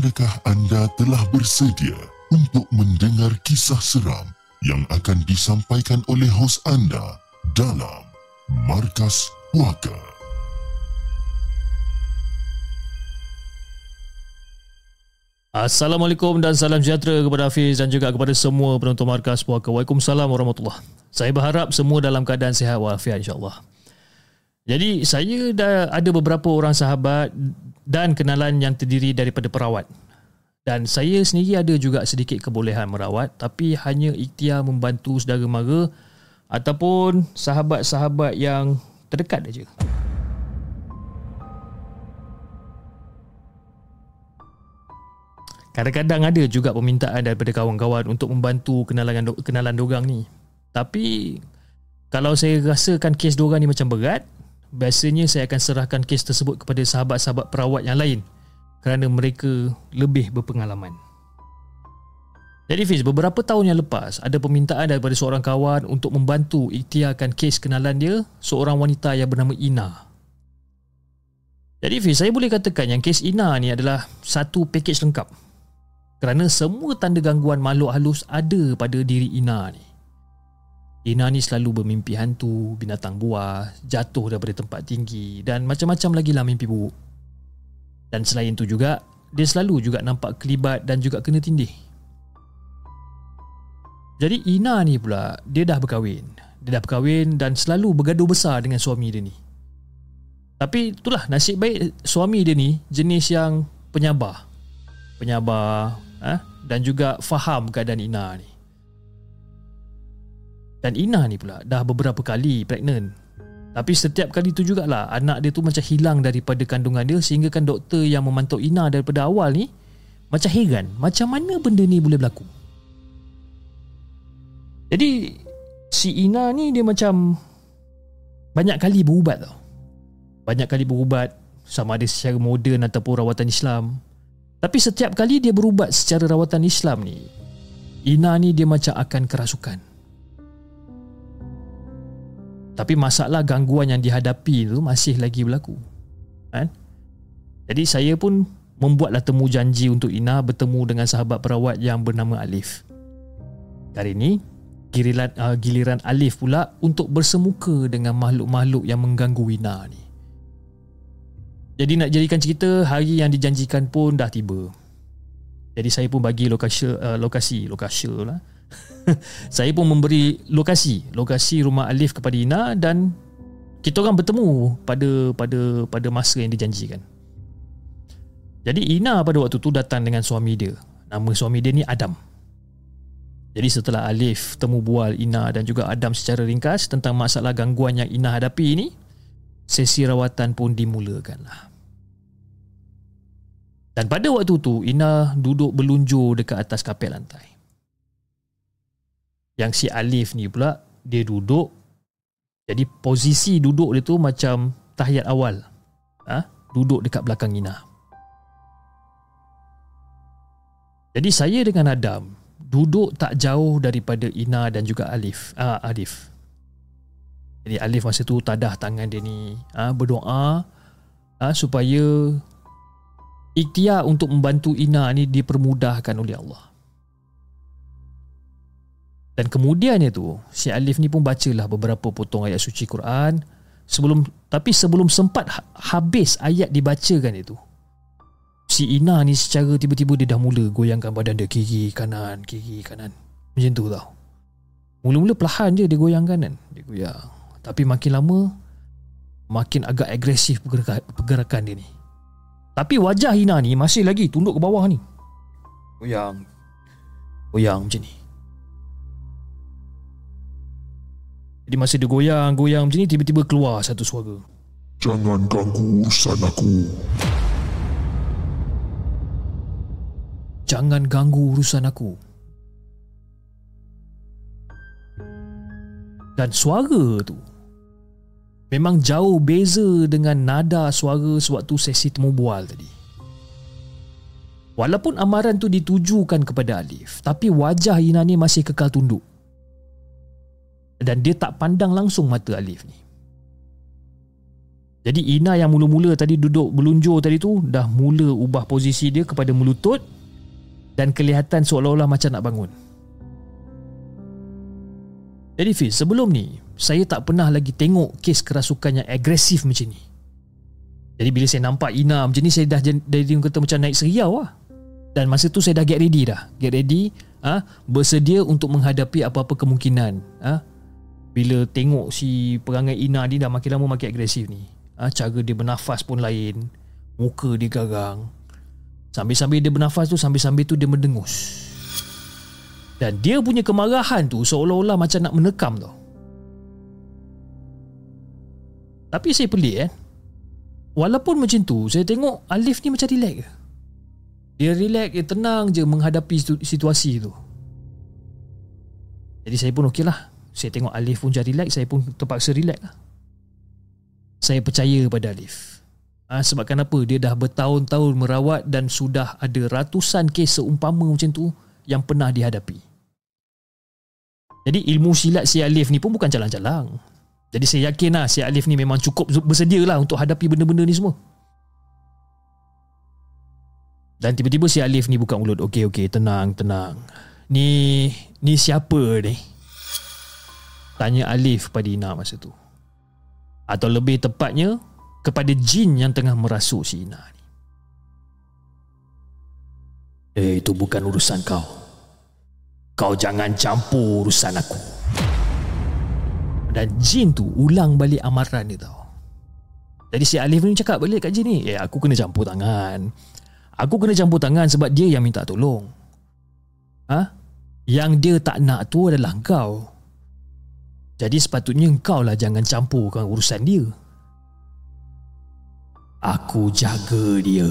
Adakah anda telah bersedia untuk mendengar kisah seram yang akan disampaikan oleh hos anda dalam Markas Puaka?
Assalamualaikum dan salam sejahtera kepada Hafiz dan juga kepada semua penonton Markas Puaka. Waalaikumsalam warahmatullahi Saya berharap semua dalam keadaan sihat walafiat insyaAllah. Jadi saya dah ada beberapa orang sahabat dan kenalan yang terdiri daripada perawat. Dan saya sendiri ada juga sedikit kebolehan merawat tapi hanya ikhtiar membantu saudara mara ataupun sahabat-sahabat yang terdekat aja. Kadang-kadang ada juga permintaan daripada kawan-kawan untuk membantu kenalan kenalan dorang ni. Tapi kalau saya rasakan kes dorang ni macam berat, biasanya saya akan serahkan kes tersebut kepada sahabat-sahabat perawat yang lain kerana mereka lebih berpengalaman. Jadi Fiz, beberapa tahun yang lepas ada permintaan daripada seorang kawan untuk membantu ikhtiarkan kes kenalan dia seorang wanita yang bernama Ina. Jadi Fiz, saya boleh katakan yang kes Ina ni adalah satu pakej lengkap kerana semua tanda gangguan makhluk halus ada pada diri Ina ni. Ina ni selalu bermimpi hantu, binatang buas, jatuh daripada tempat tinggi dan macam-macam lagi lah mimpi buruk. Dan selain tu juga, dia selalu juga nampak kelibat dan juga kena tindih. Jadi Ina ni pula, dia dah berkahwin. Dia dah berkahwin dan selalu bergaduh besar dengan suami dia ni. Tapi itulah nasib baik suami dia ni jenis yang penyabar. Penyabar, ha? dan juga faham keadaan Ina ni. Dan Ina ni pula dah beberapa kali pregnant. Tapi setiap kali tu jugalah anak dia tu macam hilang daripada kandungan dia sehingga kan doktor yang memantau Ina daripada awal ni macam heran macam mana benda ni boleh berlaku. Jadi si Ina ni dia macam banyak kali berubat tau. Banyak kali berubat sama ada secara moden ataupun rawatan Islam. Tapi setiap kali dia berubat secara rawatan Islam ni, Ina ni dia macam akan kerasukan. Tapi masalah gangguan yang dihadapi tu masih lagi berlaku. Kan? Jadi saya pun membuatlah temu janji untuk Ina bertemu dengan sahabat perawat yang bernama Alif. Kali ini, giliran, uh, giliran Alif pula untuk bersemuka dengan makhluk-makhluk yang mengganggu Ina ni. Jadi nak jadikan cerita hari yang dijanjikan pun dah tiba. Jadi saya pun bagi lokasi uh, lokasi lokasi lah. saya pun memberi lokasi lokasi rumah Alif kepada Ina dan kita orang bertemu pada pada pada masa yang dijanjikan. Jadi Ina pada waktu tu datang dengan suami dia. Nama suami dia ni Adam. Jadi setelah Alif temu bual Ina dan juga Adam secara ringkas tentang masalah gangguan yang Ina hadapi ini, sesi rawatan pun dimulakan lah. Dan pada waktu tu Ina duduk berlunjur dekat atas kapet lantai. Yang si Alif ni pula dia duduk jadi posisi duduk dia tu macam tahiyat awal. Ha? Duduk dekat belakang Ina. Jadi saya dengan Adam duduk tak jauh daripada Ina dan juga Alif. Ah Alif. Jadi Alif masa tu tadah tangan dia ni ah berdoa ah supaya ikhtiar untuk membantu Ina ni dipermudahkan oleh Allah. Dan kemudiannya tu si Alif ni pun bacalah beberapa potong ayat suci Quran. Sebelum tapi sebelum sempat ha- habis ayat dibacakan itu si Ina ni secara tiba-tiba dia dah mula goyangkan badan dia kiri kanan kiri kanan. Macam tu tau. Mula-mula perlahan je dia goyangkan kan. Dia goyang. Tapi makin lama makin agak agresif pergerakan dia ni. Tapi wajah Ina ni masih lagi tunduk ke bawah ni. Goyang. Goyang macam ni Jadi masa dia goyang-goyang macam ni Tiba-tiba keluar satu suara.
Jangan ganggu urusan aku.
Jangan ganggu urusan aku. Dan suara tu Memang jauh beza dengan nada suara sewaktu sesi temu bual tadi. Walaupun amaran tu ditujukan kepada Alif Tapi wajah Ina ni masih kekal tunduk dan dia tak pandang langsung mata Alif ni. Jadi Ina yang mula-mula tadi duduk belunjur tadi tu dah mula ubah posisi dia kepada melutut dan kelihatan seolah-olah macam nak bangun. Jadi Fiz, sebelum ni saya tak pernah lagi tengok kes kerasukan yang agresif macam ni. Jadi bila saya nampak Ina macam ni saya dah jadi kata macam naik seriau lah. Dan masa tu saya dah get ready dah. Get ready, ah ha, bersedia untuk menghadapi apa-apa kemungkinan. Ah ha, bila tengok si perangai Ina ni dah makin lama makin agresif ni ha, cara dia bernafas pun lain muka dia garang. Sambil-sambil dia bernafas tu sambil-sambil tu dia mendengus. Dan dia punya kemarahan tu seolah-olah macam nak menekam tau. Tapi saya pelik eh. Walaupun macam tu saya tengok Alif ni macam relax dia relax dia tenang je menghadapi situasi tu. Jadi saya pun okey lah saya tengok Alif pun jadi relax Saya pun terpaksa relax lah. Saya percaya pada Alif. Ha, Sebab kenapa Dia dah bertahun-tahun merawat Dan sudah ada ratusan kes seumpama macam tu Yang pernah dihadapi. Jadi ilmu silat si Alif ni pun bukan jalan-jalan. Jadi saya yakin lah Si Alif ni memang cukup bersedia lah Untuk hadapi benda-benda ni semua. Dan tiba-tiba si Alif ni buka mulut. Okey okey tenang tenang. Ni Ni siapa ni Tanya Alif pada Ina masa tu. Atau lebih tepatnya Kepada jin yang tengah merasuk si Ina ni. Eh itu bukan urusan kau. Kau jangan campur urusan aku. Dan jin tu ulang balik amaran dia tau. Jadi si Alif ni cakap balik kat jin ni Eh aku kena campur tangan. Aku kena campur tangan sebab dia yang minta tolong. Ha? Yang dia tak nak tu adalah kau jadi sepatutnya engkau lah jangan campurkan urusan dia. Aku jaga dia.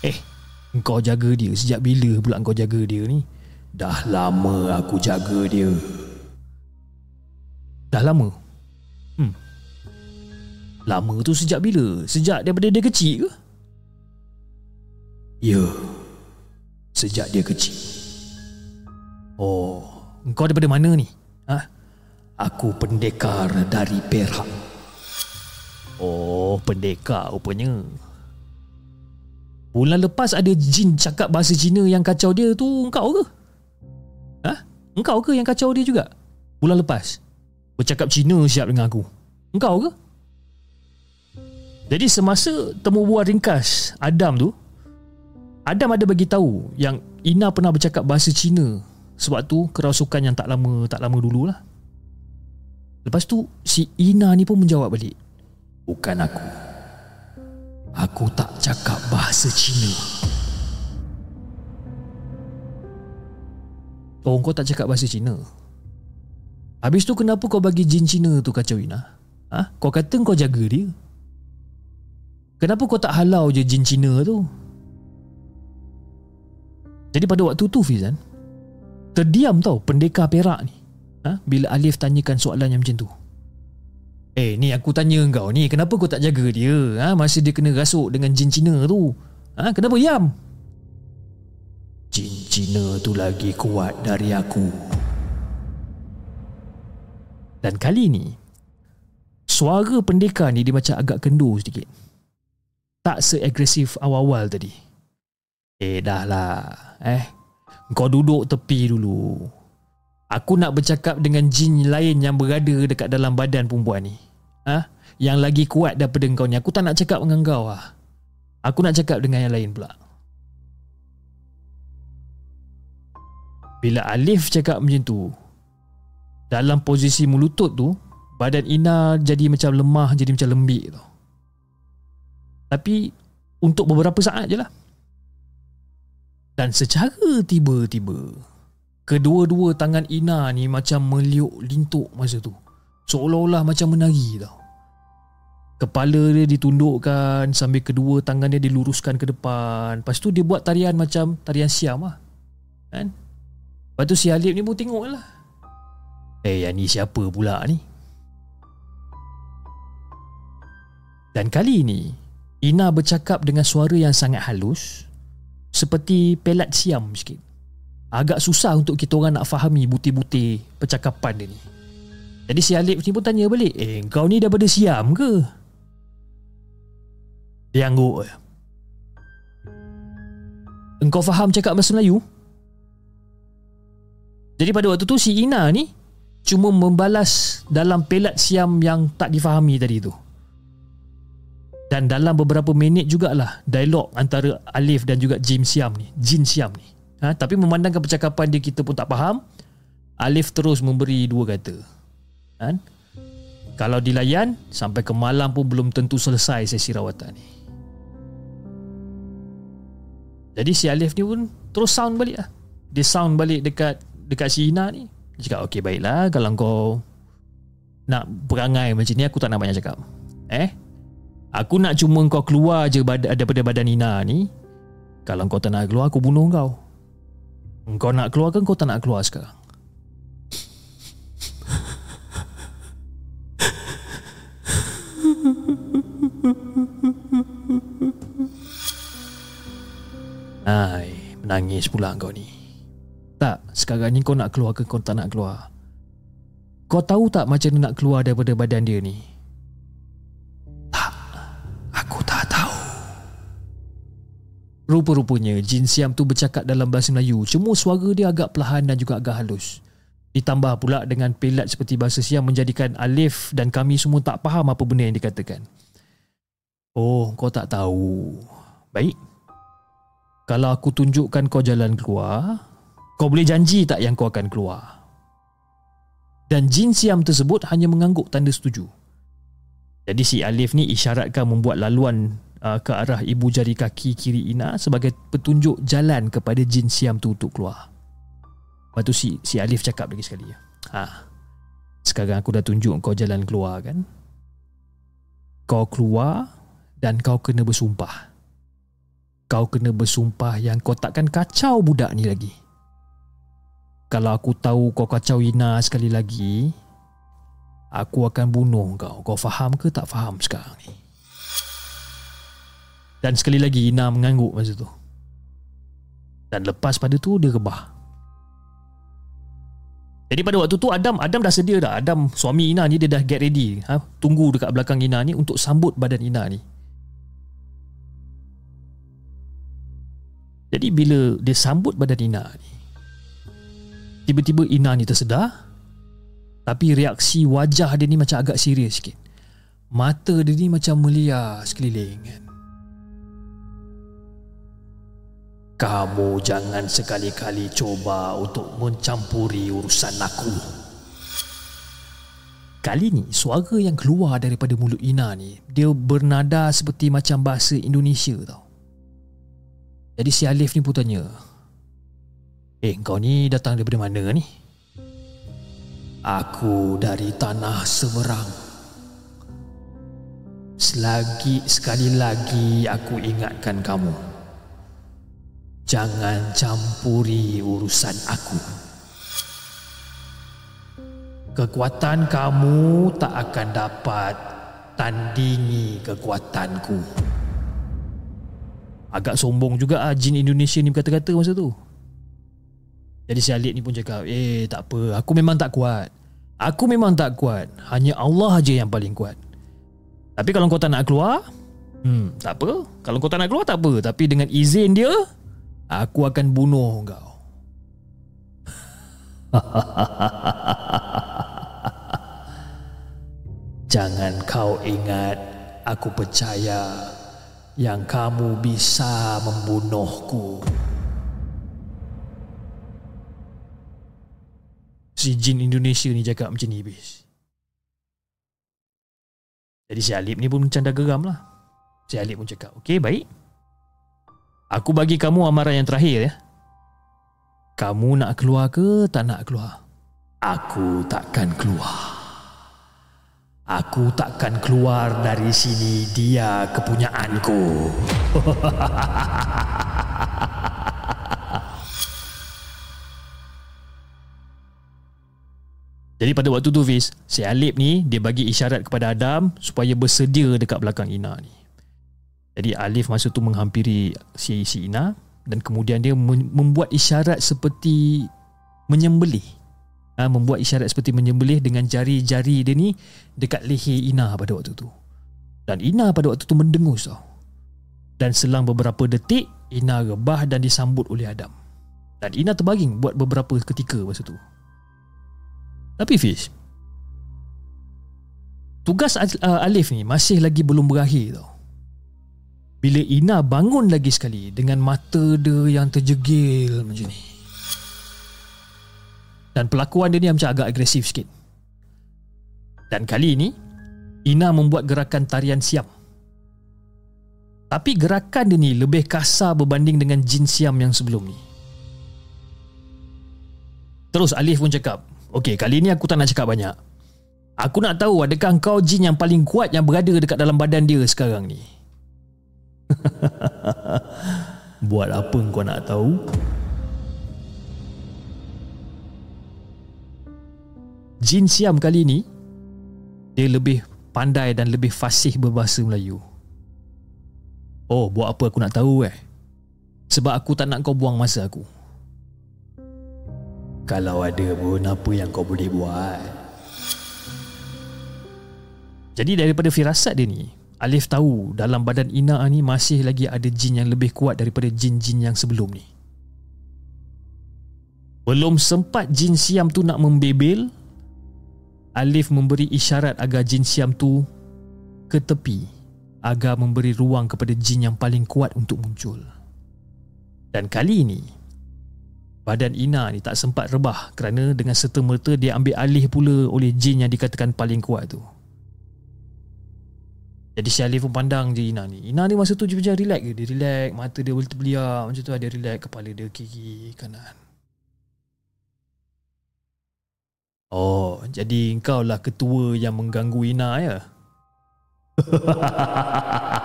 Eh, engkau jaga dia sejak bila pula engkau jaga dia ni? Dah lama aku jaga dia. Dah lama? Hmm. Lama tu sejak bila? Sejak daripada dia kecil ke? Ya. Sejak dia kecil. Oh, engkau daripada mana ni? Aku pendekar dari Perak. Oh, pendekar rupanya. Bulan lepas ada jin cakap bahasa Cina yang kacau dia tu engkau ke? Ha? Engkau ke yang kacau dia juga? Bulan lepas. Bercakap Cina siap dengan aku. Engkau ke? Jadi semasa temu bual ringkas Adam tu, Adam ada bagi tahu yang Ina pernah bercakap bahasa Cina sebab tu kerasukan yang tak lama tak lama dululah. Lepas tu si Ina ni pun menjawab balik. Bukan aku. Aku tak cakap bahasa Cina. Oh kau tak cakap bahasa Cina. Habis tu kenapa kau bagi jin Cina tu kacau Ina? Ha? Kau kata kau jaga dia. Kenapa kau tak halau je jin Cina tu? Jadi pada waktu tu Fizan Terdiam tau pendekar perak ni ha? Bila Alif tanyakan soalan yang macam tu Eh ni aku tanya kau ni Kenapa kau tak jaga dia ha? Masa dia kena rasuk dengan jin Cina tu ha? Kenapa yam Jin Cina tu lagi kuat dari aku. Dan kali ni, suara pendekar ni dia macam agak kendur sedikit. Tak seagresif awal-awal tadi. Eh dah lah. Eh, kau duduk tepi dulu. Aku nak bercakap dengan jin lain yang berada dekat dalam badan perempuan ni. Ha? Yang lagi kuat daripada kau ni. Aku tak nak cakap dengan kau lah. Aku nak cakap dengan yang lain pula. Bila Alif cakap macam tu, dalam posisi melutut tu, badan Ina jadi macam lemah, jadi macam lembik tu. Tapi, untuk beberapa saat je lah. Dan secara tiba-tiba, kedua-dua tangan Ina ni macam meliuk lintuk masa tu. Seolah-olah macam menari tau. Kepala dia ditundukkan sambil kedua tangan dia diluruskan ke depan. Lepas tu dia buat tarian macam tarian siam lah. Kan? Lepas tu si Alif ni pun tengok lah. Eh, yang ni siapa pula ni? Dan kali ini, Ina bercakap dengan suara yang sangat halus seperti pelat siam sikit. Agak susah untuk kita orang nak fahami butir-butir percakapan dia ni. Jadi si Alif ni pun tanya balik, eh kau ni daripada siam ke? Dia angguk Engkau faham cakap bahasa Melayu? Jadi pada waktu tu si Ina ni Cuma membalas dalam pelat siam yang tak difahami tadi tu Dan dalam beberapa minit jugalah Dialog antara Alif dan juga Jim Siam ni Jin Siam ni ha? Tapi memandangkan percakapan dia kita pun tak faham Alif terus memberi dua kata kan? Kalau dilayan Sampai ke malam pun belum tentu selesai sesi rawatan ni Jadi si Alif ni pun terus sound balik lah. Dia sound balik dekat dekat si Ina ni. Dia cakap, okey baiklah kalau kau nak perangai macam ni aku tak nak banyak cakap. Eh? Aku nak cuma kau keluar je bad- daripada badan Ina ni. Kalau kau tak nak keluar aku bunuh kau. Kau nak keluar kan kau tak nak keluar sekarang? Hai, menangis pula kau ni. Tak, sekarang ni kau nak keluar ke kau tak nak keluar? Kau tahu tak macam nak keluar daripada badan dia ni? Rupa-rupanya jin siam tu bercakap dalam bahasa Melayu. Cuma suara dia agak perlahan dan juga agak halus. Ditambah pula dengan pelat seperti bahasa siam Menjadikan Alif dan kami semua tak faham apa benda yang dikatakan. Oh, kau tak tahu. Baik. Kalau aku tunjukkan kau jalan keluar, kau boleh janji tak yang kau akan keluar? Dan jin siam tersebut hanya mengangguk tanda setuju. Jadi si Alif ni isyaratkan membuat laluan uh, ke arah ibu jari kaki kiri Ina sebagai petunjuk jalan kepada jin siam tu untuk keluar. Lepas tu si, si Alif cakap lagi sekali. Ha, sekarang aku dah tunjuk kau jalan keluar kan? Kau keluar dan kau kena bersumpah kau kena bersumpah yang kau takkan kacau budak ni lagi. Kalau aku tahu kau kacau Ina sekali lagi, aku akan bunuh kau. Kau faham ke tak faham sekarang ni? Dan sekali lagi Ina mengangguk masa tu. Dan lepas pada tu dia rebah. Jadi pada waktu tu Adam Adam dah sedia dah. Adam suami Ina ni dia dah get ready. Ha? Tunggu dekat belakang Ina ni untuk sambut badan Ina ni. Jadi bila dia sambut badan Ina ni Tiba-tiba Ina ni tersedar Tapi reaksi wajah dia ni macam agak serius sikit Mata dia ni macam meliar sekeliling kan Kamu jangan sekali-kali coba untuk mencampuri urusan aku. Kali ni suara yang keluar daripada mulut Ina ni Dia bernada seperti macam bahasa Indonesia tau. Jadi si Alif ni pun tanya Eh kau ni datang daripada mana ni? Aku dari tanah seberang Selagi sekali lagi aku ingatkan kamu Jangan campuri urusan aku Kekuatan kamu tak akan dapat tandingi kekuatanku Agak sombong juga ah jin Indonesia ni berkata-kata masa tu. Jadi si Alif ni pun cakap, eh tak apa, aku memang tak kuat. Aku memang tak kuat. Hanya Allah aja yang paling kuat. Tapi kalau kau tak nak keluar, hmm, tak apa. Kalau kau tak nak keluar, tak apa. Tapi dengan izin dia, aku akan bunuh kau. Jangan kau ingat aku percaya yang kamu bisa membunuhku. Si jin Indonesia ni cakap macam ni bis. Jadi si Alip ni pun macam dah geram lah. Si Alip pun cakap, okey baik. Aku bagi kamu amaran yang terakhir ya. Kamu nak keluar ke tak nak keluar? Aku takkan keluar. Aku takkan keluar dari sini dia kepunyaanku. Jadi pada waktu tu Fiz, si Alip ni dia bagi isyarat kepada Adam supaya bersedia dekat belakang Ina ni. Jadi Alif masa tu menghampiri si, si Ina dan kemudian dia membuat isyarat seperti menyembelih. Ha, membuat isyarat seperti menyembelih dengan jari-jari dia ni dekat leher Ina pada waktu tu. Dan Ina pada waktu tu mendengus tau. Dan selang beberapa detik, Ina rebah dan disambut oleh Adam. Dan Ina terbaging buat beberapa ketika masa tu. Tapi Fish Tugas uh, Alif ni masih lagi belum berakhir tau Bila Ina bangun lagi sekali Dengan mata dia yang terjegil macam ni Dan pelakuan dia ni macam agak agresif sikit Dan kali ini Ina membuat gerakan tarian siam Tapi gerakan dia ni lebih kasar berbanding dengan jin siam yang sebelum ni Terus Alif pun cakap Okey, kali ni aku tak nak cakap banyak. Aku nak tahu adakah kau jin yang paling kuat yang berada dekat dalam badan dia sekarang ni? Buat apa kau nak tahu? Jin Siam kali ni dia lebih pandai dan lebih fasih berbahasa Melayu. Oh, buat apa aku nak tahu eh? Sebab aku tak nak kau buang masa aku. Kalau ada pun apa yang kau boleh buat Jadi daripada firasat dia ni Alif tahu dalam badan Ina ni masih lagi ada jin yang lebih kuat daripada jin-jin yang sebelum ni Belum sempat jin siam tu nak membebel Alif memberi isyarat agar jin siam tu ke tepi agar memberi ruang kepada jin yang paling kuat untuk muncul. Dan kali ini badan Ina ni tak sempat rebah kerana dengan serta-merta dia ambil alih pula oleh jin yang dikatakan paling kuat tu. Jadi si Alif pun pandang je Ina ni. Ina ni masa tu je macam relax ke? Dia relax, mata dia terbeliak macam tu. Dia relax, kepala dia kiri kanan. Oh, jadi engkau lah ketua yang mengganggu Ina ya?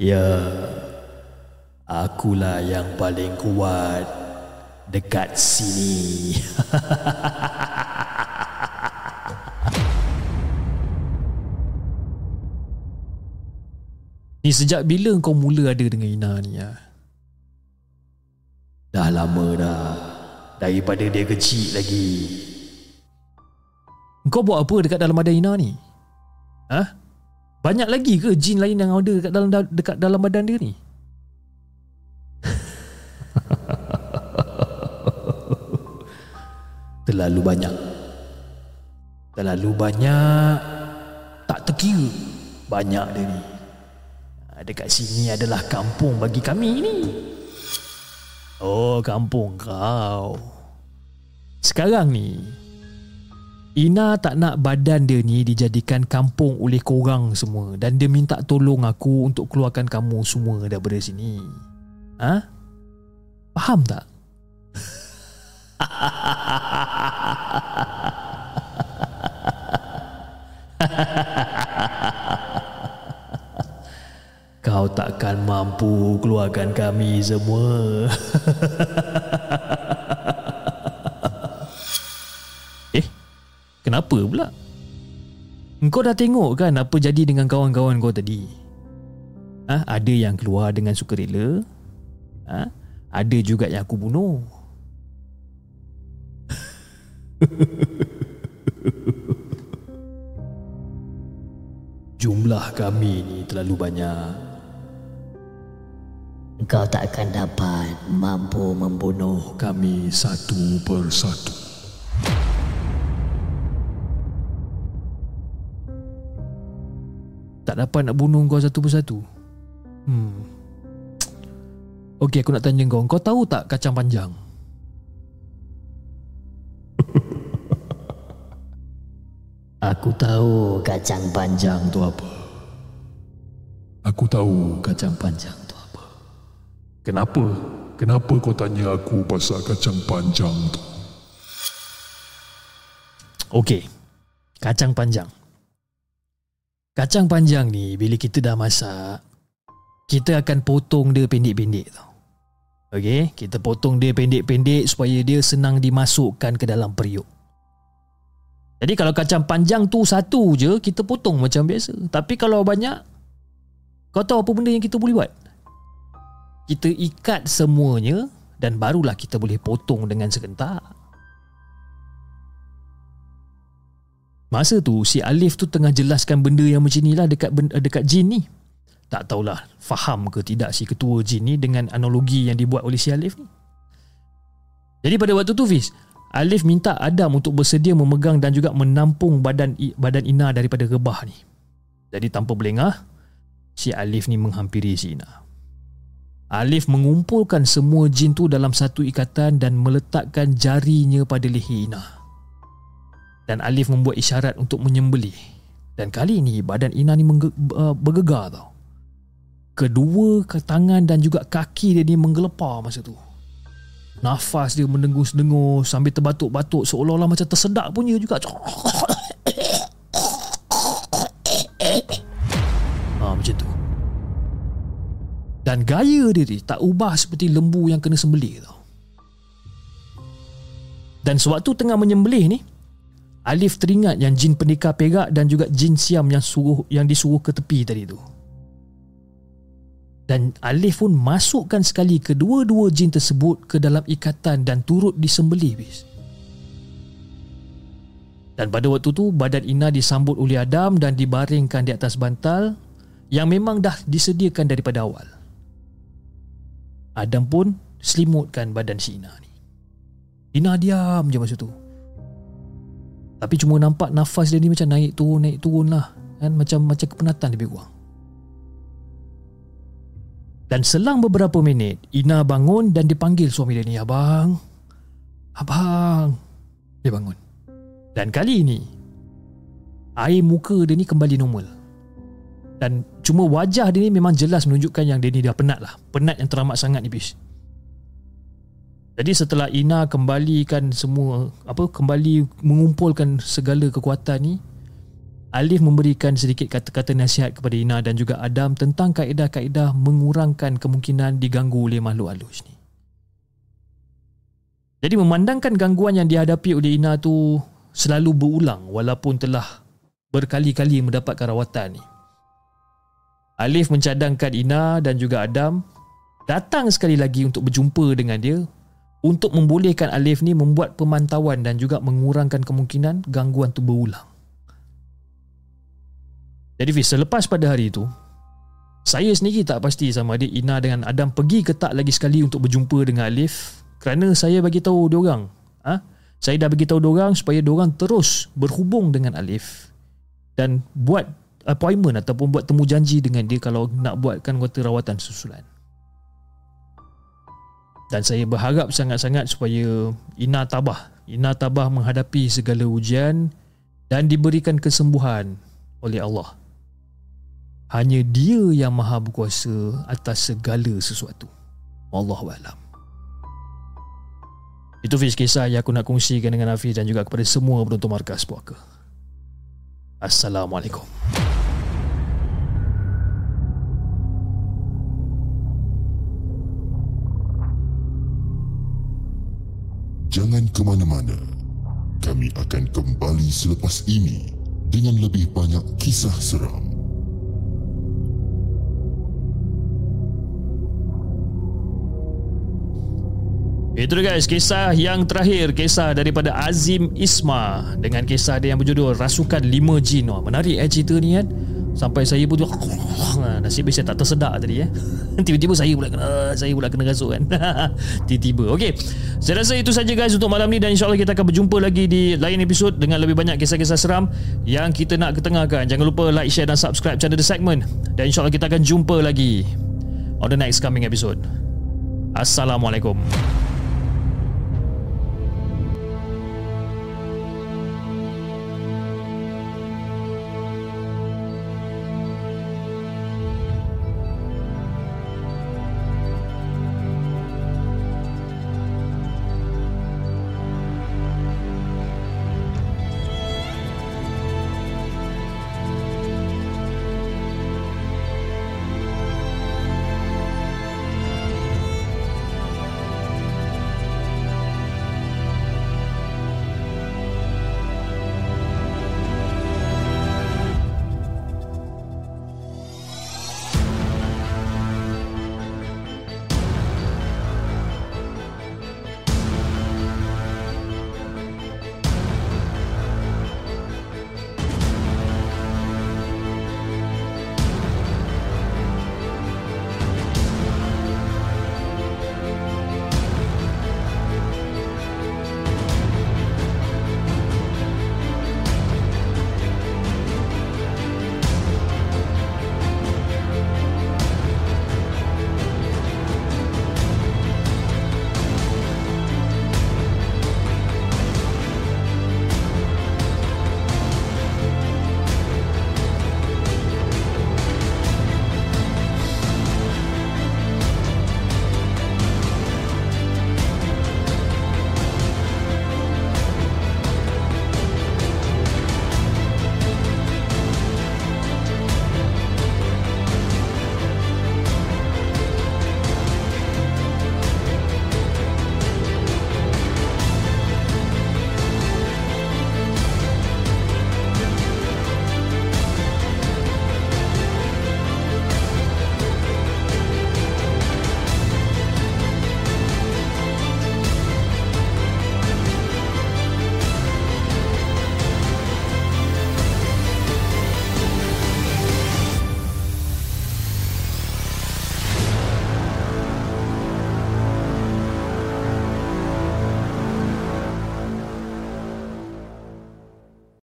Ya, akulah yang paling kuat dekat sini. Ni sejak bila kau mula ada dengan Ina ni ya? Dah lama dah. Daripada dia kecil lagi. Kau buat apa dekat dalam badan Ina ni? Hah? Banyak lagi ke jin lain yang ada dekat dalam dekat dalam badan dia ni? Terlalu banyak. Terlalu banyak. Tak terkira. Banyak dia ni. Ha, dekat sini adalah kampung bagi kami ni. Oh, kampung kau. Sekarang ni, Ina tak nak badan dia ni dijadikan kampung oleh korang semua dan dia minta tolong aku untuk keluarkan kamu semua daripada sini. Ha? Faham tak? Kau takkan mampu keluarkan kami semua. Kenapa pula? Engkau dah tengok kan apa jadi dengan kawan-kawan kau tadi? Ha? Ada yang keluar dengan sukarela. Ha? Ada juga yang aku bunuh. Jumlah kami ni terlalu banyak.
Kau tak akan dapat mampu membunuh
Kami satu persatu.
Tak dapat nak bunuh kau satu persatu. Hmm. Okey, aku nak tanya kau. Kau tahu tak kacang panjang?
Aku tahu kacang panjang
tu apa?
Aku tahu
Kacang panjang tu apa?
kenapa. Kenapa kau tanya aku pasal kacang panjang tu?
Okey. Kacang panjang. Kacang panjang ni bila kita dah masak, kita akan potong dia pendek-pendek tau. Okey, kita potong dia pendek-pendek supaya dia senang dimasukkan ke dalam periuk. Jadi kalau kacang panjang tu satu je, kita potong macam biasa. Tapi kalau banyak, kau tahu apa benda yang kita boleh buat? Kita ikat semuanya dan barulah kita boleh potong dengan serentak. Masa tu si Alif tu tengah jelaskan benda yang macam ni lah dekat dekat jin ni. Tak tahulah faham ke tidak si ketua jin ni dengan analogi yang dibuat oleh si Alif ni. Jadi pada waktu tu Fiz, Alif minta Adam untuk bersedia memegang dan juga menampung badan badan Ina daripada rebah ni. Jadi tanpa belengah, si Alif ni menghampiri si Ina. Alif mengumpulkan semua jin tu dalam satu ikatan dan meletakkan jarinya pada leher Ina. Dan Alif membuat isyarat untuk menyembelih. Dan kali ini badan Ina ni bergegar tau. Kedua ke tangan dan juga kaki dia ni menggelepar masa tu. Nafas dia mendengus-dengus sambil terbatuk-batuk seolah-olah macam tersedak punya juga. Ha, macam tu. Dan gaya dia ni tak ubah seperti lembu yang kena sembelih tau. Dan sewaktu tengah menyembelih ni, Alif teringat yang jin pendekar perak dan juga jin siam yang suruh yang disuruh ke tepi tadi tu. Dan Alif pun masukkan sekali kedua-dua jin tersebut ke dalam ikatan dan turut disembelih bis. Dan pada waktu tu badan Ina disambut oleh Adam dan dibaringkan di atas bantal yang memang dah disediakan daripada awal. Adam pun selimutkan badan si Ina ni. Ina diam je masa tu. Tapi cuma nampak nafas dia ni macam naik turun naik turun lah kan macam macam kepenatan lebih kurang. Dan selang beberapa minit Ina bangun dan dipanggil suami dia ni Abang Abang. Dia bangun. Dan kali ini Air muka dia ni kembali normal. Dan cuma wajah dia ni memang jelas menunjukkan yang dia ni dah penat lah. Penat yang teramat sangat ni bis jadi setelah Ina kembalikan semua apa kembali mengumpulkan segala kekuatan ni Alif memberikan sedikit kata-kata nasihat kepada Ina dan juga Adam tentang kaedah-kaedah mengurangkan kemungkinan diganggu oleh makhluk halus ni. Jadi memandangkan gangguan yang dihadapi oleh Ina tu selalu berulang walaupun telah berkali-kali mendapatkan rawatan ni. Alif mencadangkan Ina dan juga Adam datang sekali lagi untuk berjumpa dengan dia untuk membolehkan Alif ni membuat pemantauan dan juga mengurangkan kemungkinan gangguan tu berulang. Jadi Fiz, selepas pada hari itu, saya sendiri tak pasti sama ada Ina dengan Adam pergi ke tak lagi sekali untuk berjumpa dengan Alif kerana saya bagi tahu dia orang. Ha? Saya dah bagi tahu dia orang supaya dia orang terus berhubung dengan Alif dan buat appointment ataupun buat temu janji dengan dia kalau nak buatkan kata rawatan susulan. Dan saya berharap sangat-sangat supaya Ina tabah. Ina tabah menghadapi segala ujian dan diberikan kesembuhan oleh Allah. Hanya dia yang maha berkuasa atas segala sesuatu. Wallahu alam. Itu Fiz kisah yang aku nak kongsikan dengan Hafiz dan juga kepada semua penonton markas puaka. Assalamualaikum.
Jangan ke mana-mana. Kami akan kembali selepas ini dengan lebih banyak kisah seram.
Itu dia guys, kisah yang terakhir Kisah daripada Azim Isma. Dengan kisah dia yang berjudul Rasukan 5 Jin. Menarik eh cerita ni kan? Sampai saya pun tu Nasib baik saya tak tersedak tadi eh. Tiba-tiba saya pula kena Saya pula kena rasuk kan? Tiba-tiba. Okay Saya rasa itu saja guys untuk malam ni Dan insyaAllah kita akan berjumpa lagi di lain episod Dengan lebih banyak kisah-kisah seram Yang kita nak ketengahkan. Jangan lupa like, share dan subscribe channel The Segment. Dan insyaAllah kita akan jumpa lagi On the next coming episode. Assalamualaikum